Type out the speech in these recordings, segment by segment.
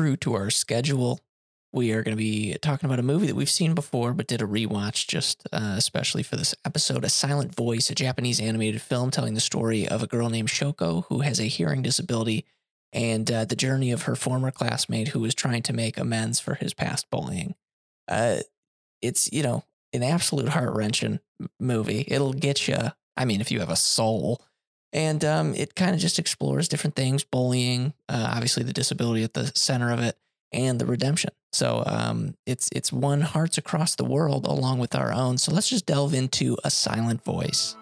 true to our schedule, we are going to be talking about a movie that we've seen before, but did a rewatch just uh, especially for this episode. A Silent Voice, a Japanese animated film telling the story of a girl named Shoko who has a hearing disability and uh, the journey of her former classmate who is trying to make amends for his past bullying. Uh, it's, you know, an absolute heart wrenching movie. It'll get you, I mean, if you have a soul. And um, it kind of just explores different things bullying, uh, obviously, the disability at the center of it and the redemption. So um, it's it's one hearts across the world along with our own. So let's just delve into a silent voice.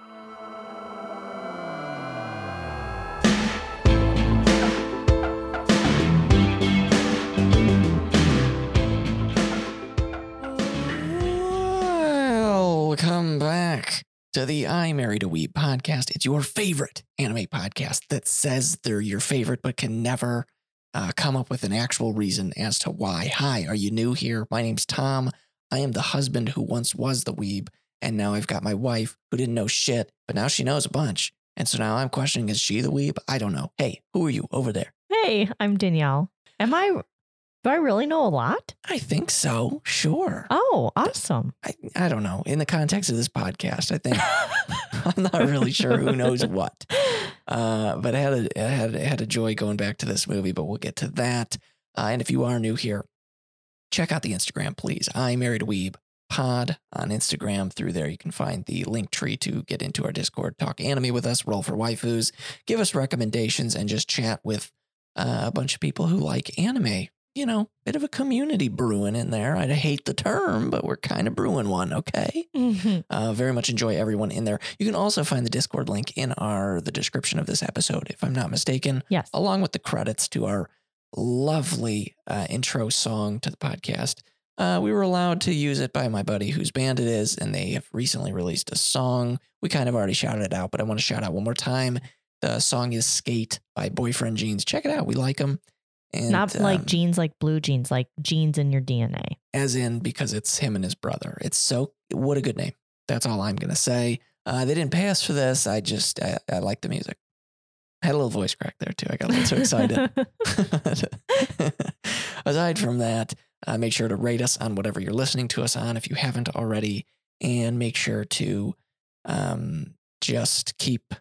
To the I Married a Weeb podcast. It's your favorite anime podcast that says they're your favorite but can never uh, come up with an actual reason as to why. Hi, are you new here? My name's Tom. I am the husband who once was the weeb, and now I've got my wife who didn't know shit, but now she knows a bunch. And so now I'm questioning is she the weeb? I don't know. Hey, who are you over there? Hey, I'm Danielle. Am I? Do I really know a lot? I think so. Sure. Oh, awesome. I, I don't know. In the context of this podcast, I think I'm not really sure who knows what. Uh, but I had a I had I had a joy going back to this movie, but we'll get to that. Uh, and if you are new here, check out the Instagram, please. I married a weeb pod on Instagram. Through there, you can find the Linktree to get into our Discord, talk anime with us, roll for waifus, give us recommendations, and just chat with uh, a bunch of people who like anime you know, bit of a community brewing in there. I hate the term, but we're kind of brewing one. Okay. Mhm. Uh, very much enjoy everyone in there. You can also find the Discord link in our the description of this episode, if I'm not mistaken, Yes. along with the credits to our lovely uh, intro song to the podcast. Uh, we were allowed to use it by my buddy whose band it is, and they have recently released a song. We kind of already shouted it out, but I want to shout out one more time. The song is "Skate" by Boyfriend Jeans. Check it out. We like them. And, Not like um, jeans, like blue jeans, like jeans in your DNA. as in because it's him and his brother. It's so what a good name. That's all I'm gonna say. Uh, they didn't pay us for this. I just I, I like the music. I had a little voice crack there too. I got a little too excited. Aside from that, uh, make sure to rate us on whatever you're listening to us on if you haven't already, and make sure to um, just keep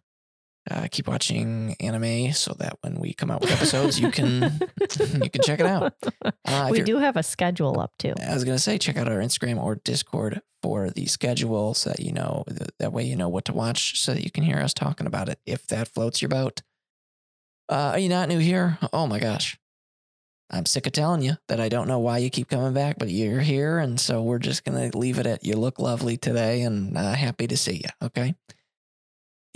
uh, keep watching anime so that when we come out with episodes, you can you can check it out. Uh, we do have a schedule up too. I was gonna say, check out our Instagram or Discord for the schedule, so that you know th- that way you know what to watch, so that you can hear us talking about it if that floats your boat. Uh, are you not new here? Oh my gosh, I'm sick of telling you that I don't know why you keep coming back, but you're here, and so we're just gonna leave it at you look lovely today, and uh, happy to see you. Okay.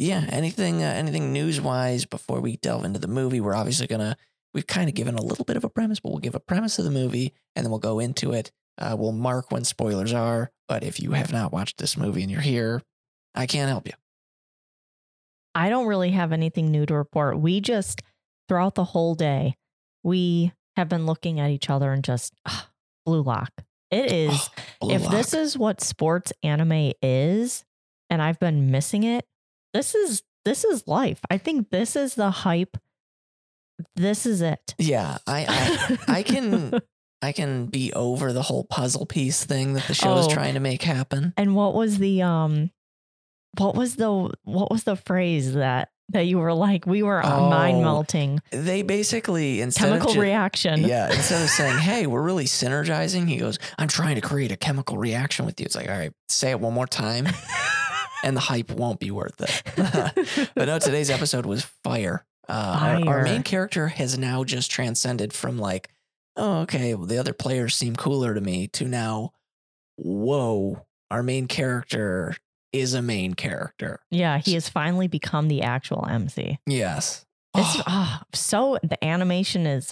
Yeah. Anything? Uh, anything news wise before we delve into the movie? We're obviously gonna. We've kind of given a little bit of a premise, but we'll give a premise of the movie and then we'll go into it. Uh, we'll mark when spoilers are. But if you have not watched this movie and you're here, I can't help you. I don't really have anything new to report. We just, throughout the whole day, we have been looking at each other and just, ah, blue lock. It is. Oh, if this is what sports anime is, and I've been missing it, this is this is life. I think this is the hype. This is it. yeah, I, I I can I can be over the whole puzzle piece thing that the show is Oh. trying to make happen. And what was the um what was the what was the phrase that that you were like we were uh, mind Oh, melting They basically instead chemical of ju- reaction. Yeah, instead of saying, "Hey, we're really synergizing," he goes, "I'm trying to create a chemical reaction with you." It's like, all right, say it one more time, and the hype won't be worth it. but no, today's episode was fire. Uh, our, our main character has now just transcended from like, oh, okay, well, the other players seem cooler to me, to now, whoa, our main character is a main character. yeah, he has finally become the actual MC. Yes. It's Oh, so the animation is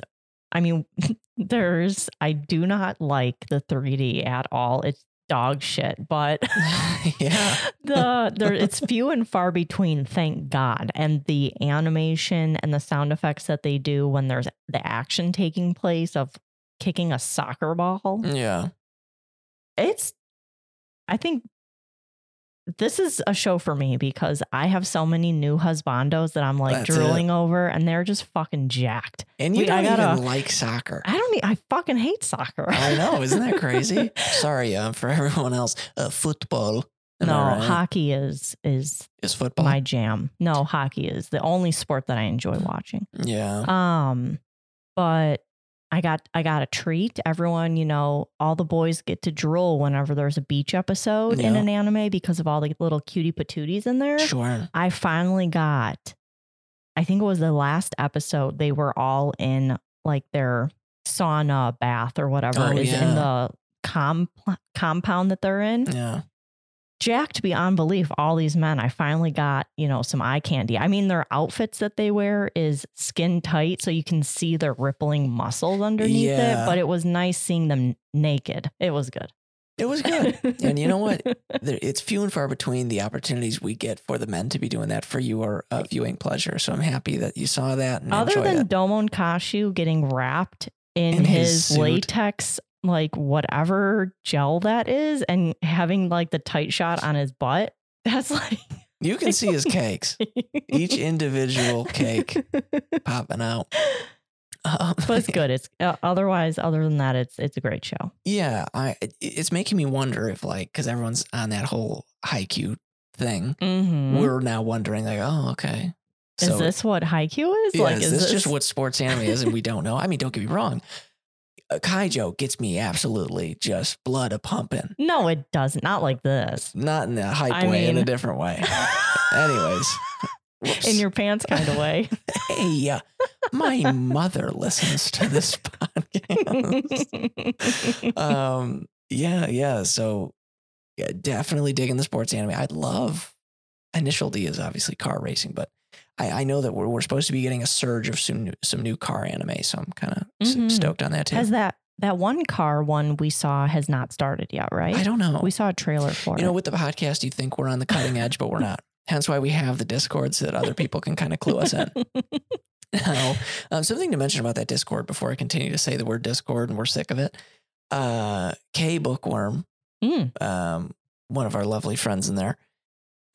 I mean there's I do not like the 3D at all. It's dog shit, but yeah. the there it's few and far between, thank God. And the animation and the sound effects that they do when there's the action taking place of kicking a soccer ball. Yeah. It's I think this is a show for me because I have so many new husbandos that I'm like That's drooling over and they're just fucking jacked. And you Wait, I don't gotta- even like soccer. I don't. I fucking hate soccer. I know, isn't that crazy? Sorry, um, for everyone else, uh, football. Am no, right? hockey is is is football. my jam. No, hockey is the only sport that I enjoy watching. yeah, Um, but I got I got a treat. Everyone, you know, all the boys get to drool whenever there's a beach episode in an anime because of all the little cutie patooties in there. sure. I finally got. I think it was the last episode. They were all in like their sauna bath or whatever Oh, is yeah. in the com- compound that they're in Yeah, jacked beyond belief all these men i finally got you know some eye candy i mean their outfits that they wear is skin tight so you can see their rippling muscles underneath Yeah. it but it was nice seeing them naked it was good it was good. and you know what? It's few and far between the opportunities we get for the men to be doing that for your uh, viewing pleasure. So I'm happy that you saw that other than it. domon kashu getting wrapped in, In his his, latex like whatever gel that is and having like the tight shot on his butt that's like You can see his cakes, each individual cake popping out. Um, but it's good it's uh, otherwise other than that it's it's a great show Yeah, I it's making me wonder if like because everyone's on that whole Haikyuu thing, mm-hmm. we're now wondering like, oh, okay, Is this what Haikyuu is? yeah, like, is, is this, this just what sports anime is, and we don't know? I mean, don't get me wrong, Kaijo gets me absolutely just blood a pumping, No, it doesn't. Not like this. not in a hype I way, in a different way. Anyways, whoops. In your pants kind of way. hey, uh, my mother listens to this podcast. um yeah yeah so yeah definitely digging the sports anime i'd love initial d is obviously car racing but i, I know that we're, we're supposed to be getting a surge of some new, some new car anime so i'm kind of Mhm. stoked on that too Has that that one car one we saw has not started yet, right? i don't know We saw a trailer for you it. You know with the podcast you think we're on the cutting edge but we're not hence why we have the discord so that other people can kind of clue us in now um, something to mention about that discord before i continue to say the word discord and we're sick of it uh k bookworm Mm. um, one of our lovely friends in there.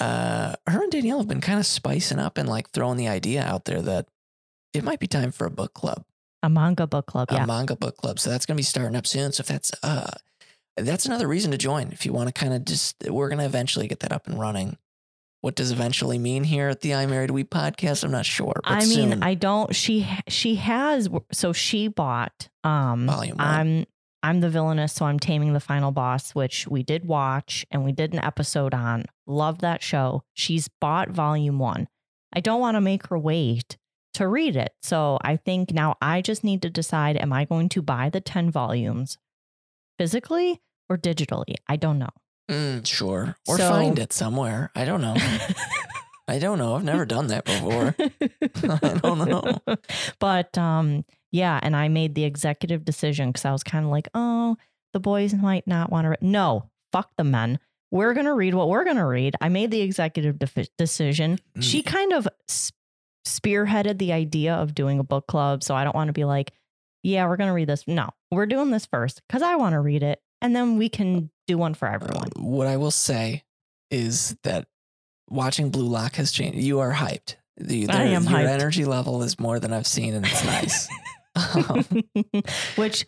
Uh, her and Danielle have been kind of spicing up and like throwing the idea out there that it might be time for a book club, a manga book club. a Yeah. manga book club. So that's going to be starting up soon. So if that's uh, that's another reason to join. If you want to kind of just, we're going to eventually get that up and running. What does eventually mean here at the I Married We podcast? I'm not sure. But I mean, soon, I don't. She she has. So she bought. Um, Volume one. I'm I'm the villainess, so I'm taming the final boss, which we did watch and we did an episode on. Love that show. She's bought volume one. I don't want to make her wait to read it. So I think now I just need to decide: Am I going to buy the ten volumes physically or digitally? I don't know. Mm, sure, or So- find it somewhere. I don't know. I don't know. I've never done that before. I don't know. But um, yeah, and I made the executive decision because I was kind of like, oh, the boys might not want to. Re-. No, fuck the men. We're gonna read what we're gonna read. I made the executive defi- decision. She Mm. kind of s- spearheaded the idea of doing a book club, so I don't want to be like, yeah, we're gonna read this. No, we're doing this first because I want to read it, and then we can do one for everyone. Uh, what I will say is that watching Blue Lock has changed. You are hyped. The, I am your hyped. energy level is more than I've seen, and it's nice. Um, Which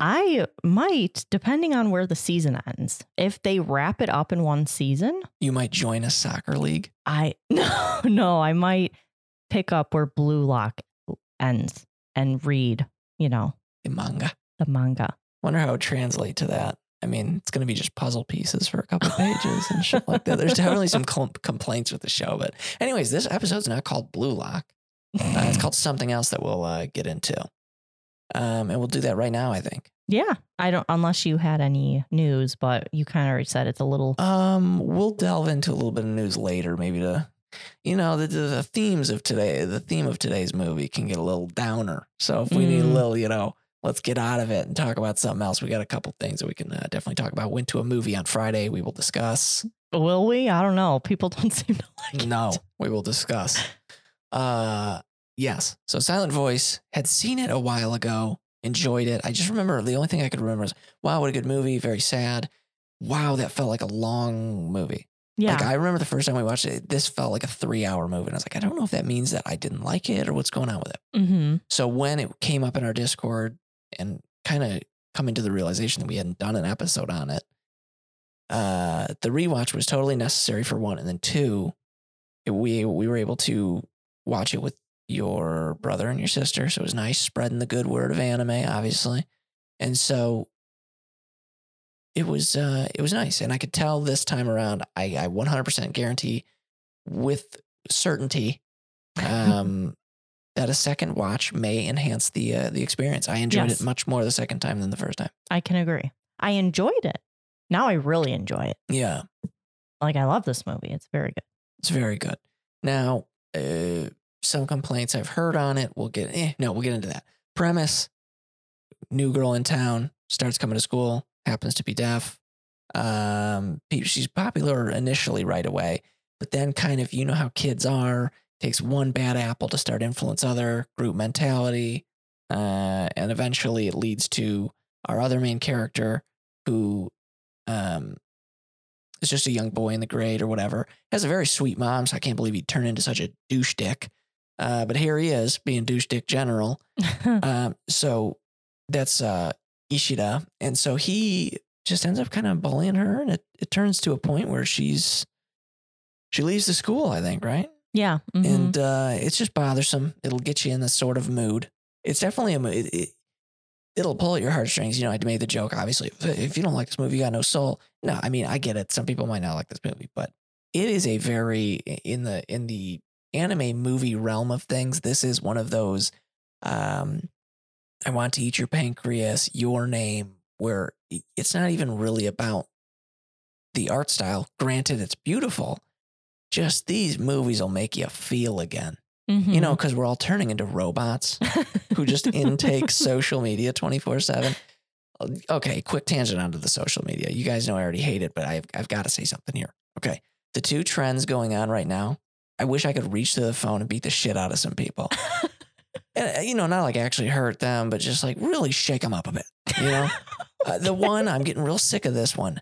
I might, depending on where the season ends. If they wrap it up in one season, you might join a soccer league. I no, no, I might pick up where Blue Lock ends and read, you know, The manga. the manga. Wonder how it would translate to that. I mean, it's going to be just puzzle pieces for a couple pages and shit like that. There's definitely some com- complaints with the show, but anyways, this episode's not called Blue Lock. Uh, it's called something else that we'll uh, get into, um, and we'll do that right now. I think. Yeah, I don't unless you had any news, but you kind of already said it's a little Um, we'll delve into a little bit of news later, maybe to, you know, the, the, the themes of today, the theme of today's movie can get a little downer. So if we need a Mm. little, you know, let's get out of it and talk about something else. We got a couple things that we can uh, definitely talk about. Went to a movie on Friday. We will discuss. Will we? I don't know. People don't seem to like No, it. we will discuss. Uh, yes. So Silent Voice had seen it a while ago, enjoyed it. I just remember the only thing I could remember is, wow, what a good movie. Very sad. wow, that felt like a long movie. Yeah. Like I remember the first time we watched it, this felt like a three hour movie. And I was like, I don't know if that means that I didn't like it or what's going on with it. mm-hmm. So when it came up in our Discord and kind of coming to the realization that we hadn't done an episode on it, uh, the rewatch was totally necessary for one, and then two, we we were able to watch it with your brother and your sister, so it was nice spreading the good word of anime, obviously, and so it was uh, it was nice, and I could tell this time around, I I 100% guarantee with certainty um, that a second watch may enhance the uh, the experience. I enjoyed Yes. it much more the second time than the first time. I can agree. I enjoyed it. Now I really enjoy it. Yeah, Like I love this movie. It's very good. it's very good. Now, uh, some complaints I've heard on it. We'll get eh, no, we'll get into that. Premise: New girl in town starts coming to school, happens to be deaf. Um, she's popular initially right away, but then kind of you know how kids are. Takes one bad apple to start influence other group mentality, uh, and eventually it leads to our other main character who um, is just a young boy in the grade or whatever. Has a very sweet mom, so I can't believe he'd turn into such a douche dick. Uh, but here he is being douche dick general. Um, so that's uh, Ishida, and so he just ends up kind of bullying her, and it, it turns to a point where she's she leaves the school. I think right yeah. mhm. and uh, it's just bothersome. It'll get you in this sort of mood. It's definitely a mood. It, it, it'll pull at your heartstrings. You know, I made the joke. Obviously, if you don't like this movie, you got no soul. No, I mean, I get it. Some people might not like this movie, but it is a very in the in the anime movie realm of things. This is one of those. Um, I want to eat your pancreas. Your name, where it's not even really about the art style. Granted, it's beautiful. Just these movies will make you feel again. You know, because we're all turning into robots who just intake social media 24 7. Okay, quick tangent onto the social media. You guys know I already hate it, but I've, I've got to say something here. Okay. The two trends going on right now, I wish I could reach to the phone and beat the shit out of some people. and, uh, you know, not like actually hurt them, but just like really shake them up a bit. You know, uh, the one, I'm getting real sick of this one.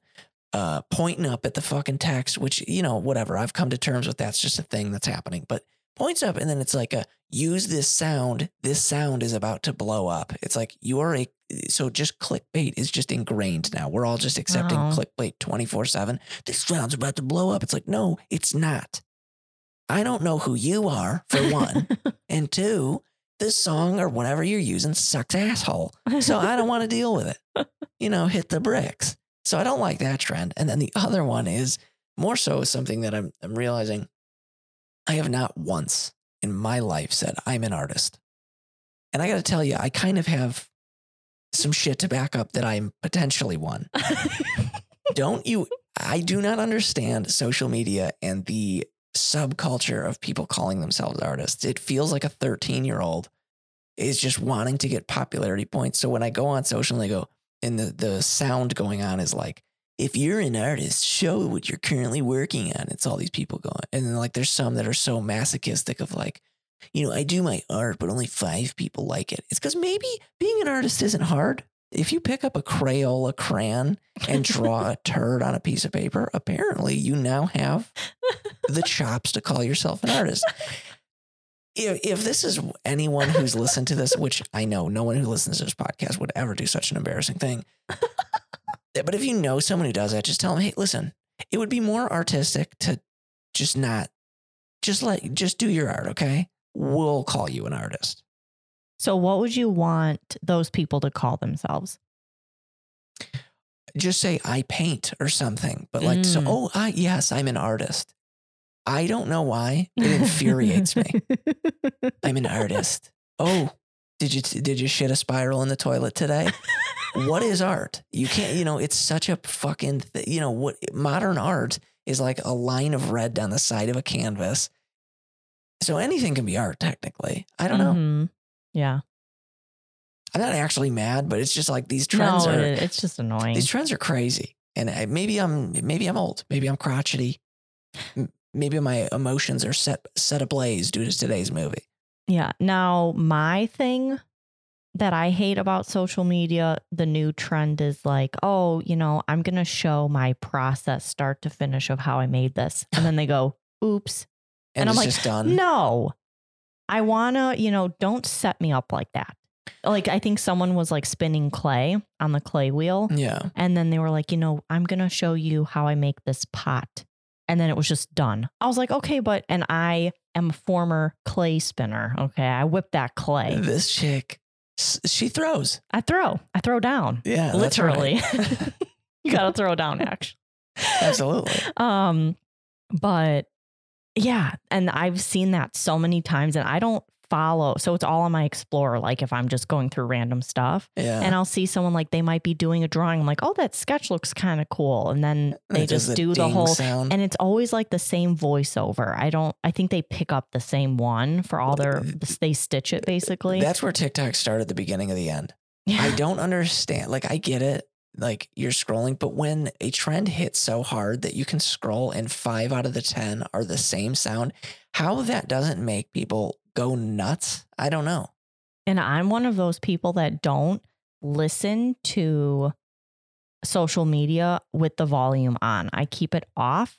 Uh, pointing up at the fucking text, which, you know, whatever. I've come to terms with that's just a thing that's happening. But points up and then it's like a use this sound. This sound is about to blow up. It's like you are a so just clickbait is just ingrained now. We're all just accepting Wow. clickbait 24-7. This sound's about to blow up. It's like, no, it's not. I don't know who you are, for one. and two, this song or whatever you're using sucks asshole. So I don't want to deal with it. You know, hit the bricks. So I don't like that trend. And then the other one is more so something that I'm I'm realizing I have not once in my life said I'm an artist. And I got to tell you, I kind of have some shit to back up that I'm potentially one. Don't you? I do not understand social media and the subculture of people calling themselves artists. It feels like a 13 year old is just wanting to get popularity points. So when I go on social and they go, and the, the sound going on is like, if you're an artist, show what you're currently working on. It's all these people going. And then like there's some that are so masochistic of like, you know, I do my art, but only five people like it. It's because maybe being an artist isn't hard. If you pick up a Crayola crayon and draw a turd on a piece of paper, apparently you now have the chops to call yourself an artist. If, if this is anyone who's listened to this, which I know no one who listens to this podcast would ever do such an embarrassing thing. but if you know someone who does that, just tell them, hey, listen, it would be more artistic to just not, just let, just do your art, okay? We'll call you an artist. So, what would you want those people to call themselves? just say I paint or something. But like, so, Mm. oh, I, yes, I'm an artist. I don't know why. It infuriates me. I'm an artist. Oh, did you did you shit a spiral in the toilet today? what is art? You can't, you know, it's such a fucking, th- you know, what modern art is like a line of red down the side of a canvas. So anything can be art, technically. I don't know. Yeah. I'm not actually mad, but it's just like these trends no, are it's just annoying. these trends are crazy, and I, maybe I'm maybe I'm old, maybe I'm crotchety, maybe my emotions are set set ablaze due to today's movie. Yeah. Now, my thing that I hate about social media, the new trend is like, oh, you know, I'm going to show my process start to finish of how I made this. And then they go, oops. And, And I'm it's like, just done. No, I want to, you know, don't set me up like that. Like, I think someone was like spinning clay on the clay wheel. Yeah. And then they were like, you know, I'm going to show you how I make this pot. And then it was just done. I was like, okay, but, and I am a former clay spinner. Okay. I whip that clay. This chick, she throws. I throw, I throw down. Yeah. that's right. Literally. you got to throw down, actually. Absolutely. Um, but yeah, and I've seen that so many times, and I don't follow. So it's all on my Explorer. Like if I'm just going through random stuff, Yeah. and I'll see someone like they might be doing a drawing. I'm like, oh, that sketch looks kind of cool, and then they it just do the whole. sound. And it's always like the same voiceover. I don't. I think they pick up the same one for all their. They stitch it basically. That's where TikTok started at the beginning of the end. yeah. I don't understand. Like, I get it. Like, you're scrolling, but when a trend hits so hard that you can scroll and five out of the 10 are the same sound, how that doesn't make people go nuts, I don't know. And I'm one of those people that don't listen to social media with the volume on. I keep it off.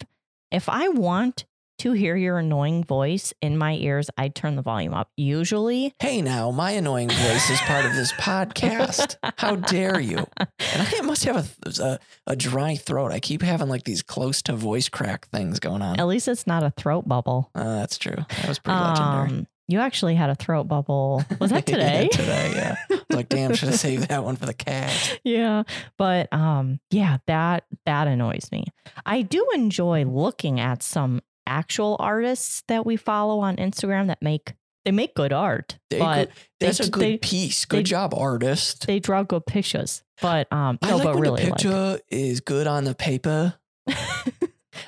If I want to hear your annoying voice in my ears, I turn the volume up. Usually, Hey, now, my annoying voice is part of this podcast. How dare you? And I must have a, a, a dry throat. I keep having like these close to voice crack things going on. at least it's not a throat bubble. Uh, that's true. That was pretty legendary. Um, you actually had a throat bubble. Was that today? Yeah, today, yeah. Like, damn, should have saved that one for the cat. yeah but um yeah that that annoys me i do enjoy looking at some actual artists that we follow on instagram that make they make good art They but go- that's they- a good they- piece. Good they- job, artist. they draw good pictures but um I no like but when really the like picture is good on the paper.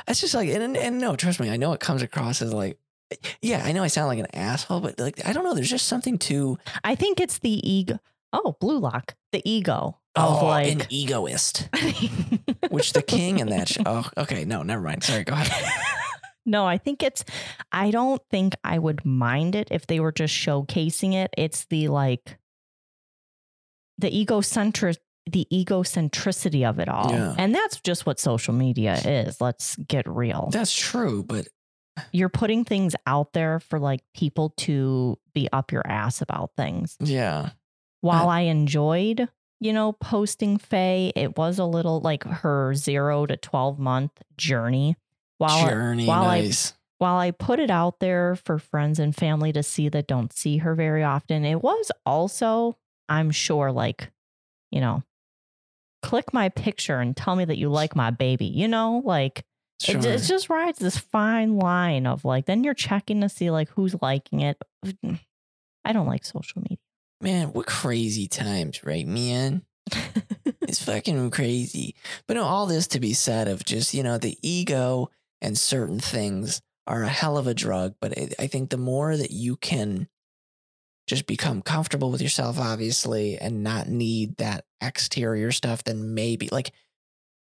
That's just like, and, and, no, trust me, I know it comes across as like, yeah, I know I sound like an asshole, but like, I don't know. There's just something to i think it's the ego oh blue lock the ego of oh, like an egoist, which the king in that. Sh- oh, okay, no, never mind. Sorry, go ahead. no, I think it's, I don't think I would mind it if they were just showcasing it. It's the like, the egocentric, the egocentricity of it all. Yeah. And that's just what social media is. Let's get real. That's true, but You're putting things out there for like people to be up your ass about things. yeah, While I enjoyed, you know, posting Faye, it was a little like her zero to 12 month journey. While journey, while I- while I put it out there for friends and family to see that don't see her very often, it was also, I'm sure, like, you know, click my picture and tell me that you like my baby. You know, like Sure. it, it just rides this fine line of like, then you're checking to see like who's liking it. I don't like social media. Man, what crazy times, right, man? It's fucking crazy. But no, all this to be said of just, you know, the ego and certain things are a hell of a drug. But I think the more that you can just become comfortable with yourself, obviously, and not need that exterior stuff, then maybe like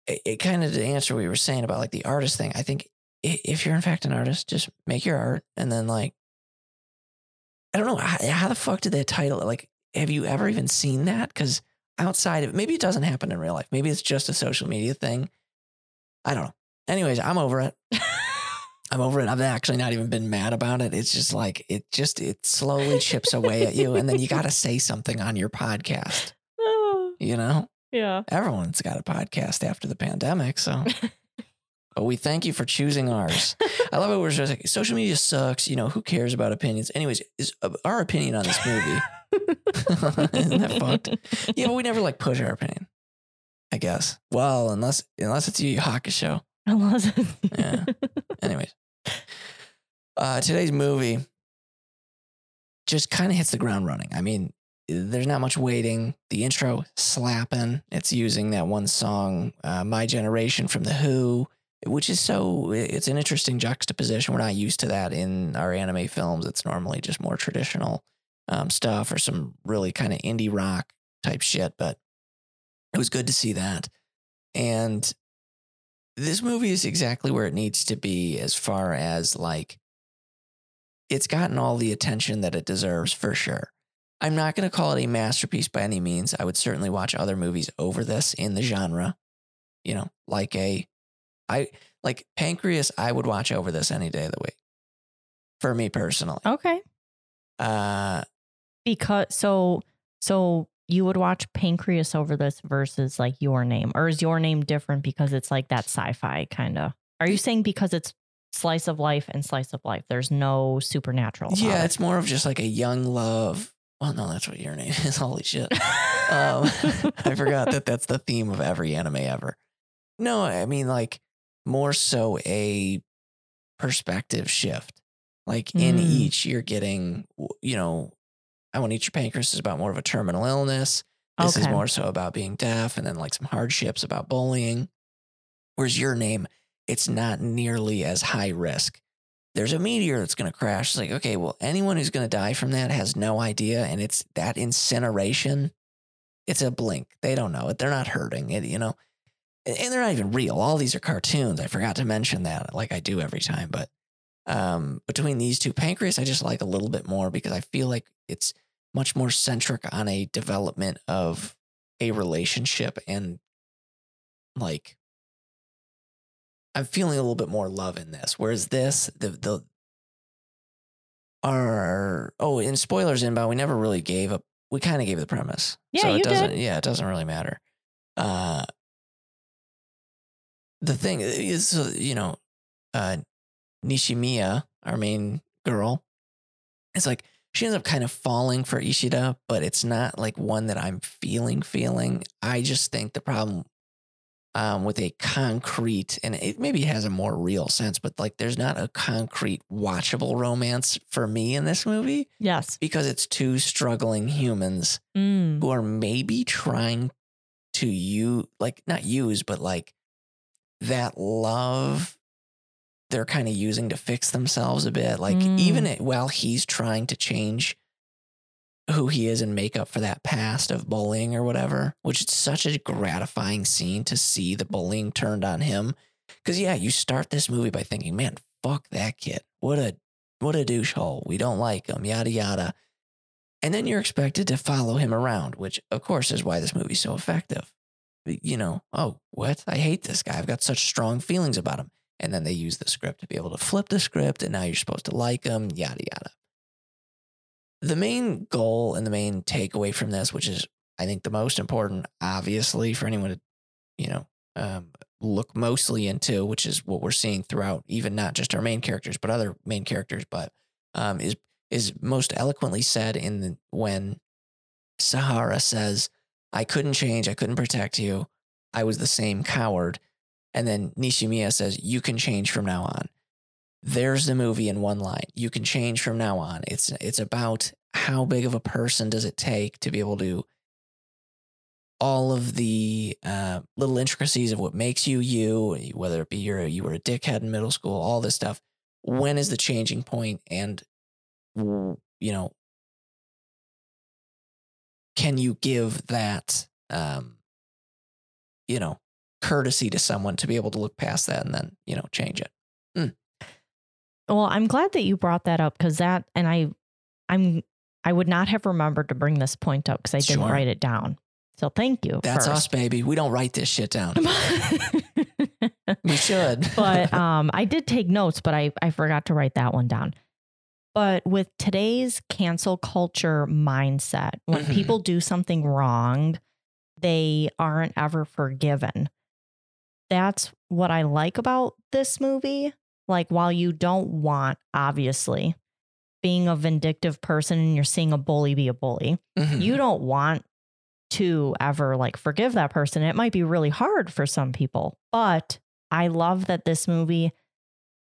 it, it kind of to answer what you were saying about like the artist thing. I think if you're in fact an artist, just make your art and then like, I don't know how, how the fuck did that title it? like have you ever even seen that? Because outside of maybe it doesn't happen in real life. Maybe it's just a social media thing. I don't know. Anyways, I'm over it. I'm over it. I've actually not even been mad about it. It's just like it just it slowly chips away at you, and then you got to say something on your podcast. You know, yeah. everyone's got a podcast after the pandemic, so. But we thank you for choosing ours. I love it. We're just like social media sucks. You know who cares about opinions? Anyways, is uh, our opinion on this movie? Isn't that fucked? Yeah, but we never like push our opinion. I guess. Well, unless unless it's Yu Yu Hakusho. Unless Yeah. Anyways, uh, today's movie just kind of hits the ground running. I mean, there's not much waiting. The intro slapping. It's using that one song, uh, "My Generation" from the Who, which is so. It's an interesting juxtaposition. We're not used to that in our anime films. It's normally just more traditional um, stuff or some really kind of indie rock type shit. But it was good to see that. And this movie is exactly where it needs to be as far as like it's gotten all the attention that it deserves for sure. I'm not going to call it a masterpiece by any means. I would certainly watch other movies over this in the genre. You know, like a, I like Pancreas. I would watch over this any day of the week. For me personally, Okay. uh, Because so so you would watch Pancreas over this versus like Your Name, or is Your Name different because it's like that sci-fi kind of? Are you saying because it's slice of life and slice of life? There's no supernatural. yeah, it? it's more of just like a young love. Well, no, that's what your name is. Holy shit. Um, I forgot that that's the theme of every anime ever. No, I mean like more so a perspective shift. Like in Mm. each, you're getting, you know, I want to eat your pancreas is about more of a terminal illness. This is more so about being deaf and then like some hardships about bullying. Whereas your name, it's not nearly as high risk. There's a meteor that's going to crash. It's like, okay, well, anyone who's going to die from that has no idea. And it's that incineration, it's a blink. They don't know it. They're not hurting it, you know? And and they're not even real. All these are cartoons. I forgot to mention that, like I do every time. But um, between these two, Pancreas, I just like a little bit more because I feel like it's much more centric on a development of a relationship and like I'm feeling a little bit more love in this. Whereas this, the the our oh, in spoilers inbound, we never really gave up. We kind of gave the premise. Yeah, so it you doesn't. did. Yeah, it doesn't really matter. Uh, the thing is, uh, you know, uh, Nishimiya, our main girl, it's like she ends up kind of falling for Ishida, but it's not like one that I'm feeling. Feeling. I just think the problem um, with a concrete, and it maybe has a more real sense, but like there's not a concrete watchable romance for me in this movie yes. because it's two struggling humans Mm. who are maybe trying to use, like, not use, but like that love they're kind of using to fix themselves a bit. Like, Mm. even it, while he's trying to change who he is and make up for that past of bullying or whatever, which is such a gratifying scene to see the bullying turned on him. Cause yeah, you start this movie by thinking, man, fuck that kid. What a what a douchehole. We don't like him, yada yada. And then you're expected to follow him around, which of course is why this movie's so effective. You know, oh, what? I hate this guy. I've got such strong feelings about him. And then they use the script to be able to flip the script, and now you're supposed to like them, yada yada. The main goal and the main takeaway from this, which is I think the most important, obviously, for anyone to, you know, um, look mostly into, which is what we're seeing throughout, even not just our main characters, but other main characters, but um, is is most eloquently said in the, when Sahara says, "I couldn't change, I couldn't protect you, I was the same coward," and then Nishimiya says, "You can change from now on." There's the movie in one line. You can change from now on. It's it's about how big of a person does it take to be able to all of the uh, little intricacies of what makes you you, whether it be you're you were a dickhead in middle school, all this stuff. When is the changing point, and you know, can you give that, um, you know, courtesy to someone to be able to look past that and then you know change it? Well, I'm glad that you brought that up because that, and I, I'm, I would not have remembered to bring this point up because I didn't Sure. write it down. So thank you. That's us, baby. We don't write this shit down. We should, but um, I did take notes, but I, I forgot to write that one down. But with today's cancel culture mindset, when Mhm. people do something wrong, they aren't ever forgiven. That's what I like about this movie. Like, while you don't want, obviously, being a vindictive person and you're seeing a bully be a bully, Mhm. you don't want to ever like forgive that person. It might be really hard for some people, but I love that this movie,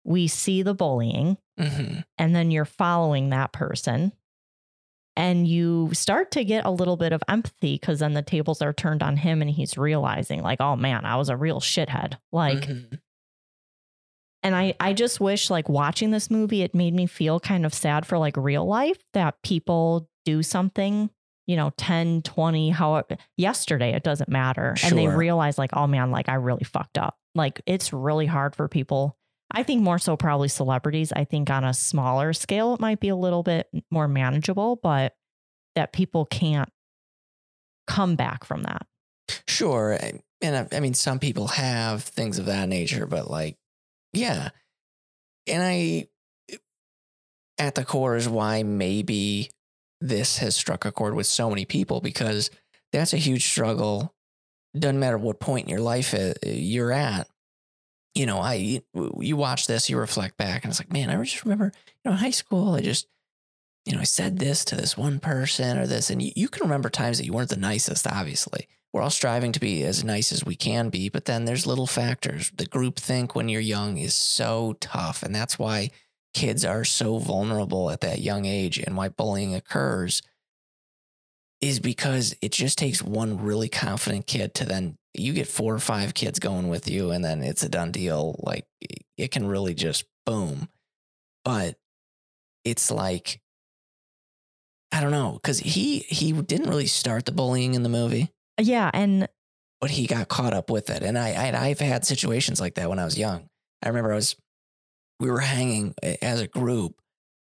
we see the bullying Mhm. and then you're following that person and you start to get a little bit of empathy because then the tables are turned on him and he's realizing like oh man i was a real shithead. Like Mhm. and i i just wish like watching this movie it made me feel kind of sad for like real life that people do something you know 10 20 how yesterday it doesn't matter and they realize like oh man like i really fucked up. Like it's really hard for people i think more so probably celebrities i think on a smaller scale it might be a little bit more manageable but that people can't come back from that. Sure. And I, I mean, some people have things of that nature, but like, yeah. And I, at the core, is why maybe this has struck a chord with so many people because that's a huge struggle. Doesn't matter what point in your life uh, you're at. You know, I you watch this, you reflect back, and it's like, man, I just remember, you know, in high school, I just, you know, I said this to this one person or this, and you, you can remember times that you weren't the nicest, obviously we're all striving to be as nice as we can be, but then there's little factors. The group think when you're young is so tough. And that's why kids are so vulnerable at that young age and why bullying occurs is because it just takes one really confident kid to then you get four or five kids going with you and then it's a done deal. Like it can really just boom. But it's like, I don't know, because he he didn't really start the bullying in the movie Yeah. And but he got caught up with it. And I, I I've had situations like that when I was young. I remember I was we were hanging as a group,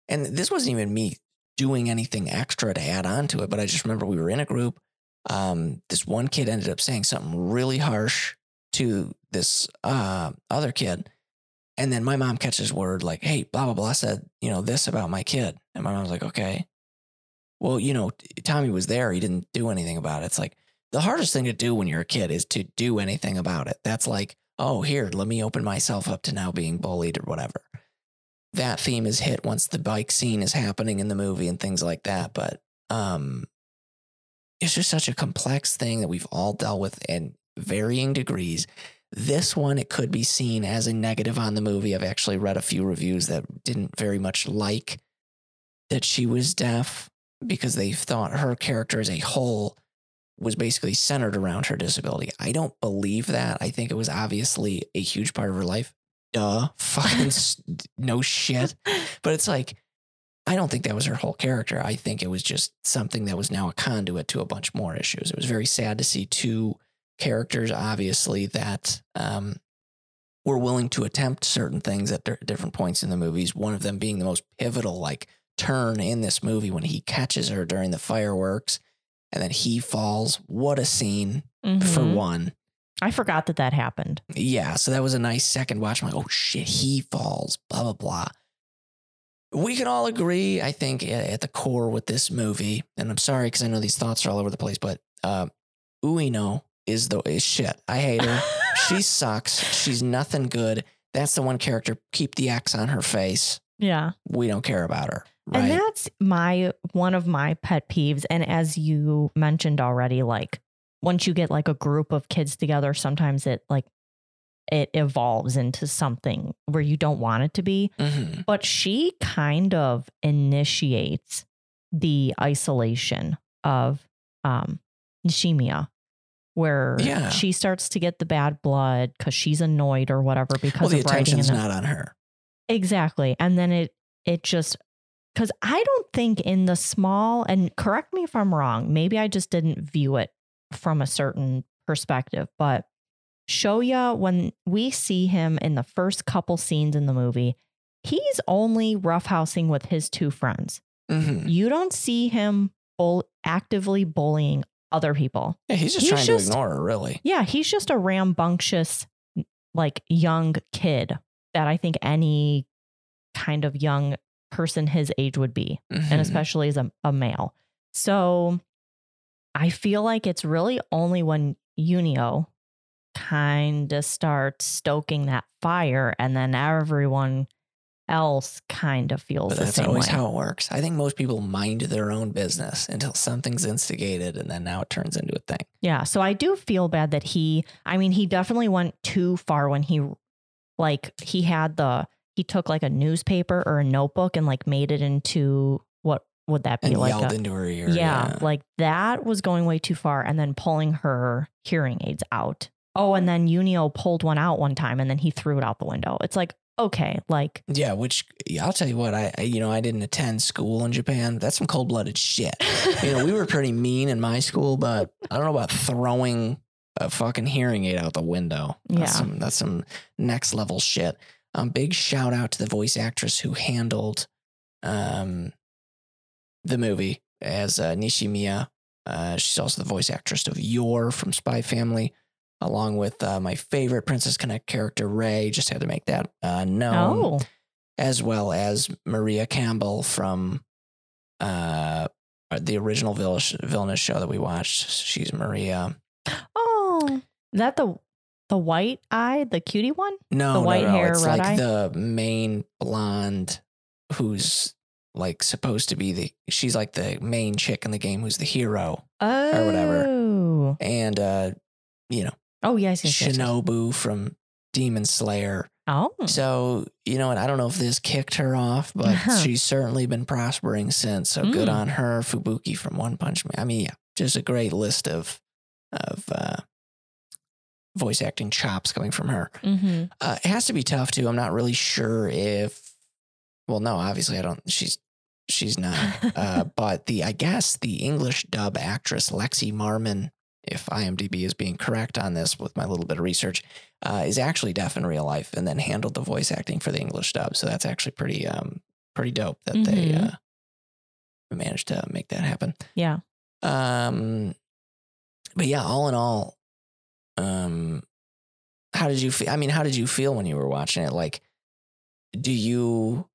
and this wasn't even me doing anything extra to add on to it. But I just remember we were in a group. Um, this one kid ended up saying something really harsh to this uh, other kid. And then my mom catches word like, hey, blah, blah, blah said, you know, this about my kid. And my mom's like, okay. Well, you know, Tommy was there. He didn't do anything about it. It's like, the hardest thing to do when you're a kid is to do anything about it. That's like, oh, here, let me open myself up to now being bullied or whatever. That theme is hit once the bike scene is happening in the movie and things like that. But um, it's just such a complex thing that we've all dealt with in varying degrees. This one, it could be seen as a negative on the movie. I've actually read a few reviews that didn't very much like that she was deaf because they thought her character as a whole was basically centered around her disability. I don't believe that. I think it was obviously a huge part of her life. Duh. Fucking no shit. But it's like, I don't think that was her whole character. I think it was just something that was now a conduit to a bunch more issues. It was very sad to see two characters, obviously, that um, were willing to attempt certain things at di- different points in the movies. One of them being the most pivotal, like, turn in this movie when he catches her during the fireworks and then he falls. What a scene for Mhm. one. I forgot that that happened. Yeah, so that was a nice second watch. I'm like, oh shit, he falls, blah, blah, blah. We can all agree, I think, at the core with this movie, and I'm sorry because I know these thoughts are all over the place, but uh, Ueno is the is shit. I hate her. she sucks. She's nothing good. That's the one character. Keep the X on her face. yeah. We don't care about her. And that's my one of my pet peeves. And as you mentioned already, like once you get like a group of kids together, sometimes it like it evolves into something where you don't want it to be. Mhm. But she kind of initiates the isolation of um Nishimiya, where Yeah. she starts to get the bad blood because she's annoyed or whatever because Well, the of attention's not on her. Exactly. And then it it just cuz I don't think in the small and correct me if I'm wrong, maybe I just didn't view it from a certain perspective, but Shoya when we see him in the first couple scenes in the movie, he's only roughhousing with his two friends. Mhm. You don't see him bull- actively bullying other people. Yeah, he's just He's trying just- to ignore her, really. Yeah, he's just a rambunctious, like young kid that I think any kind of young person his age would be, Mhm. and especially as a, a male. So I feel like it's really only when Ueno kind of starts stoking that fire, and then everyone else kind of feels But the that's same always way. how it works. I think most people mind their own business until something's instigated and then now it turns into a thing. Yeah. So I do feel bad that he, I mean, he definitely went too far when he, like, he had the, he took like a newspaper or a notebook and like made it into what would that be And like? yelled a- into her ear. yeah, like that was going way too far. And then pulling her hearing aids out. Oh, and then Ueno pulled one out one time and then he threw it out the window. It's like, okay, like, Yeah, which yeah, I'll tell you what, I, I you know, I didn't attend school in Japan. That's some cold blooded shit. You know, we were pretty mean in my school, but I don't know about throwing a fucking hearing aid out the window. That's Yeah. some that's some next level shit. Um, big shout out to the voice actress who handled um the movie. as uh, Nishimiya. Uh, she's also the voice actress of Yor from Spy Family, along with uh, my favorite Princess Connect character, Ray. Just had to make that uh, known. Oh, As well as Maria Campbell from uh, the original Villainous, Villainous show that we watched. She's Maria. oh, is that the the white eye, the cutie one? No, The no, white no, hair, It's like eye? the main blonde who's like supposed to be the she's like the main chick in the game who's the hero. Oh, whatever. And uh, you know, Oh yes, yes, yes, yes. Shinobu from Demon Slayer. Oh, So, you know what? I don't know if this kicked her off, but Uh-huh. she's certainly been prospering since. So good Mm. on her. Fubuki from One Punch Man. I mean, yeah, just a great list of of uh, voice acting chops coming from her. hmm Uh, it has to be tough too. I'm not really sure if. Well, no, obviously I don't. She's she's not. Uh, but the I guess the English dub actress Lexi Marmon, if IMDb is being correct on this with my little bit of research, uh, is actually deaf in real life and then handled the voice acting for the English dub. So that's actually pretty um pretty dope that they Mhm. uh, managed to make that happen. yeah. Um, but yeah, all in all, um, how did you feel? I mean, how did you feel when you were watching it? Like, do you?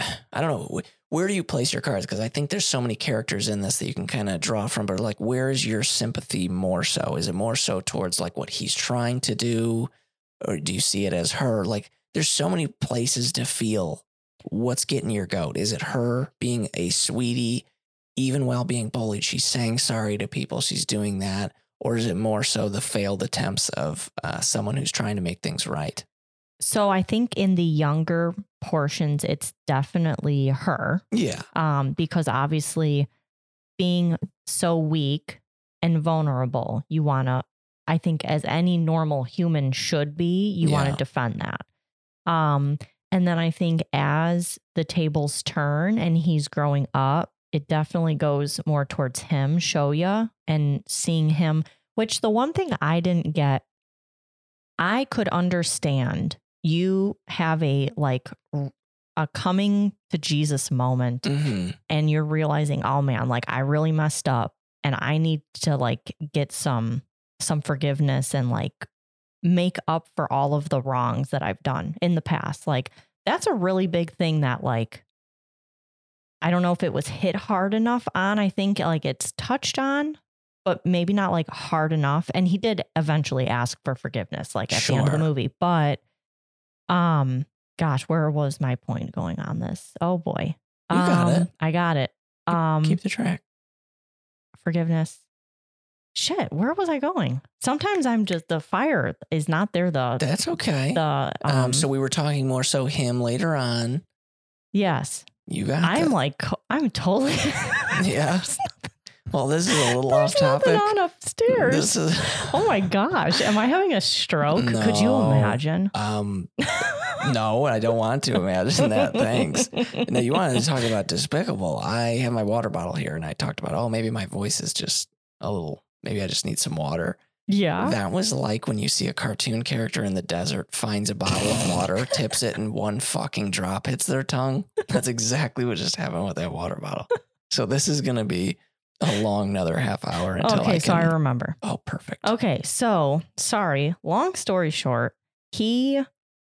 I don't know. Where do you place your cards? Because I think there's so many characters in this that you can kind of draw from. But like, where is your sympathy more so? Is it more so towards like what he's trying to do, or do you see it as her? Like, there's so many places to feel what's getting your goat. Is it her being a sweetie, even while being bullied? She's saying sorry to people. She's doing that. Or is it more so the failed attempts of uh, someone who's trying to make things right? So I think in the younger portions, it's definitely her. Yeah. um, because obviously being so weak and vulnerable, you want to, I think, as any normal human should be, you wanna defend that. Um, and then I think as the tables turn and he's growing up, it definitely goes more towards him, Shoya, and seeing him, which the one thing I didn't get, I could understand you have a like a coming to Jesus moment hmm and you're realizing, oh man, like I really messed up and I need to like get some some forgiveness and like make up for all of the wrongs that I've done in the past. Like that's a really big thing that like I don't know if it was hit hard enough on. I think like it's touched on, but maybe not like hard enough. And he did eventually ask for forgiveness, like at the end of the movie. But um, gosh, where was my point going on this? Oh boy. You got Um, it. I got it. Um Keep the track. forgiveness. Shit, where was I going? Sometimes I'm just the fire is not there the That's okay. the um, um, so we were talking more so him later on. yes. You got I'm like I'm totally Yeah. Well, this is a little off topic. on upstairs. This is oh my gosh, am I having a stroke? Could you imagine? um no, I don't want to imagine that. Thanks. Now you wanted to talk about despicable. I have my water bottle here and I talked about, oh, maybe my voice is just a little maybe I just need some water. Yeah. That was like when you see a cartoon character in the desert finds a bottle of water, tips it, and one fucking drop hits their tongue. That's exactly what just happened with that water bottle. So this is gonna be a long another half hour until okay, I so I remember. oh, perfect. Okay, so sorry. Long story short, he,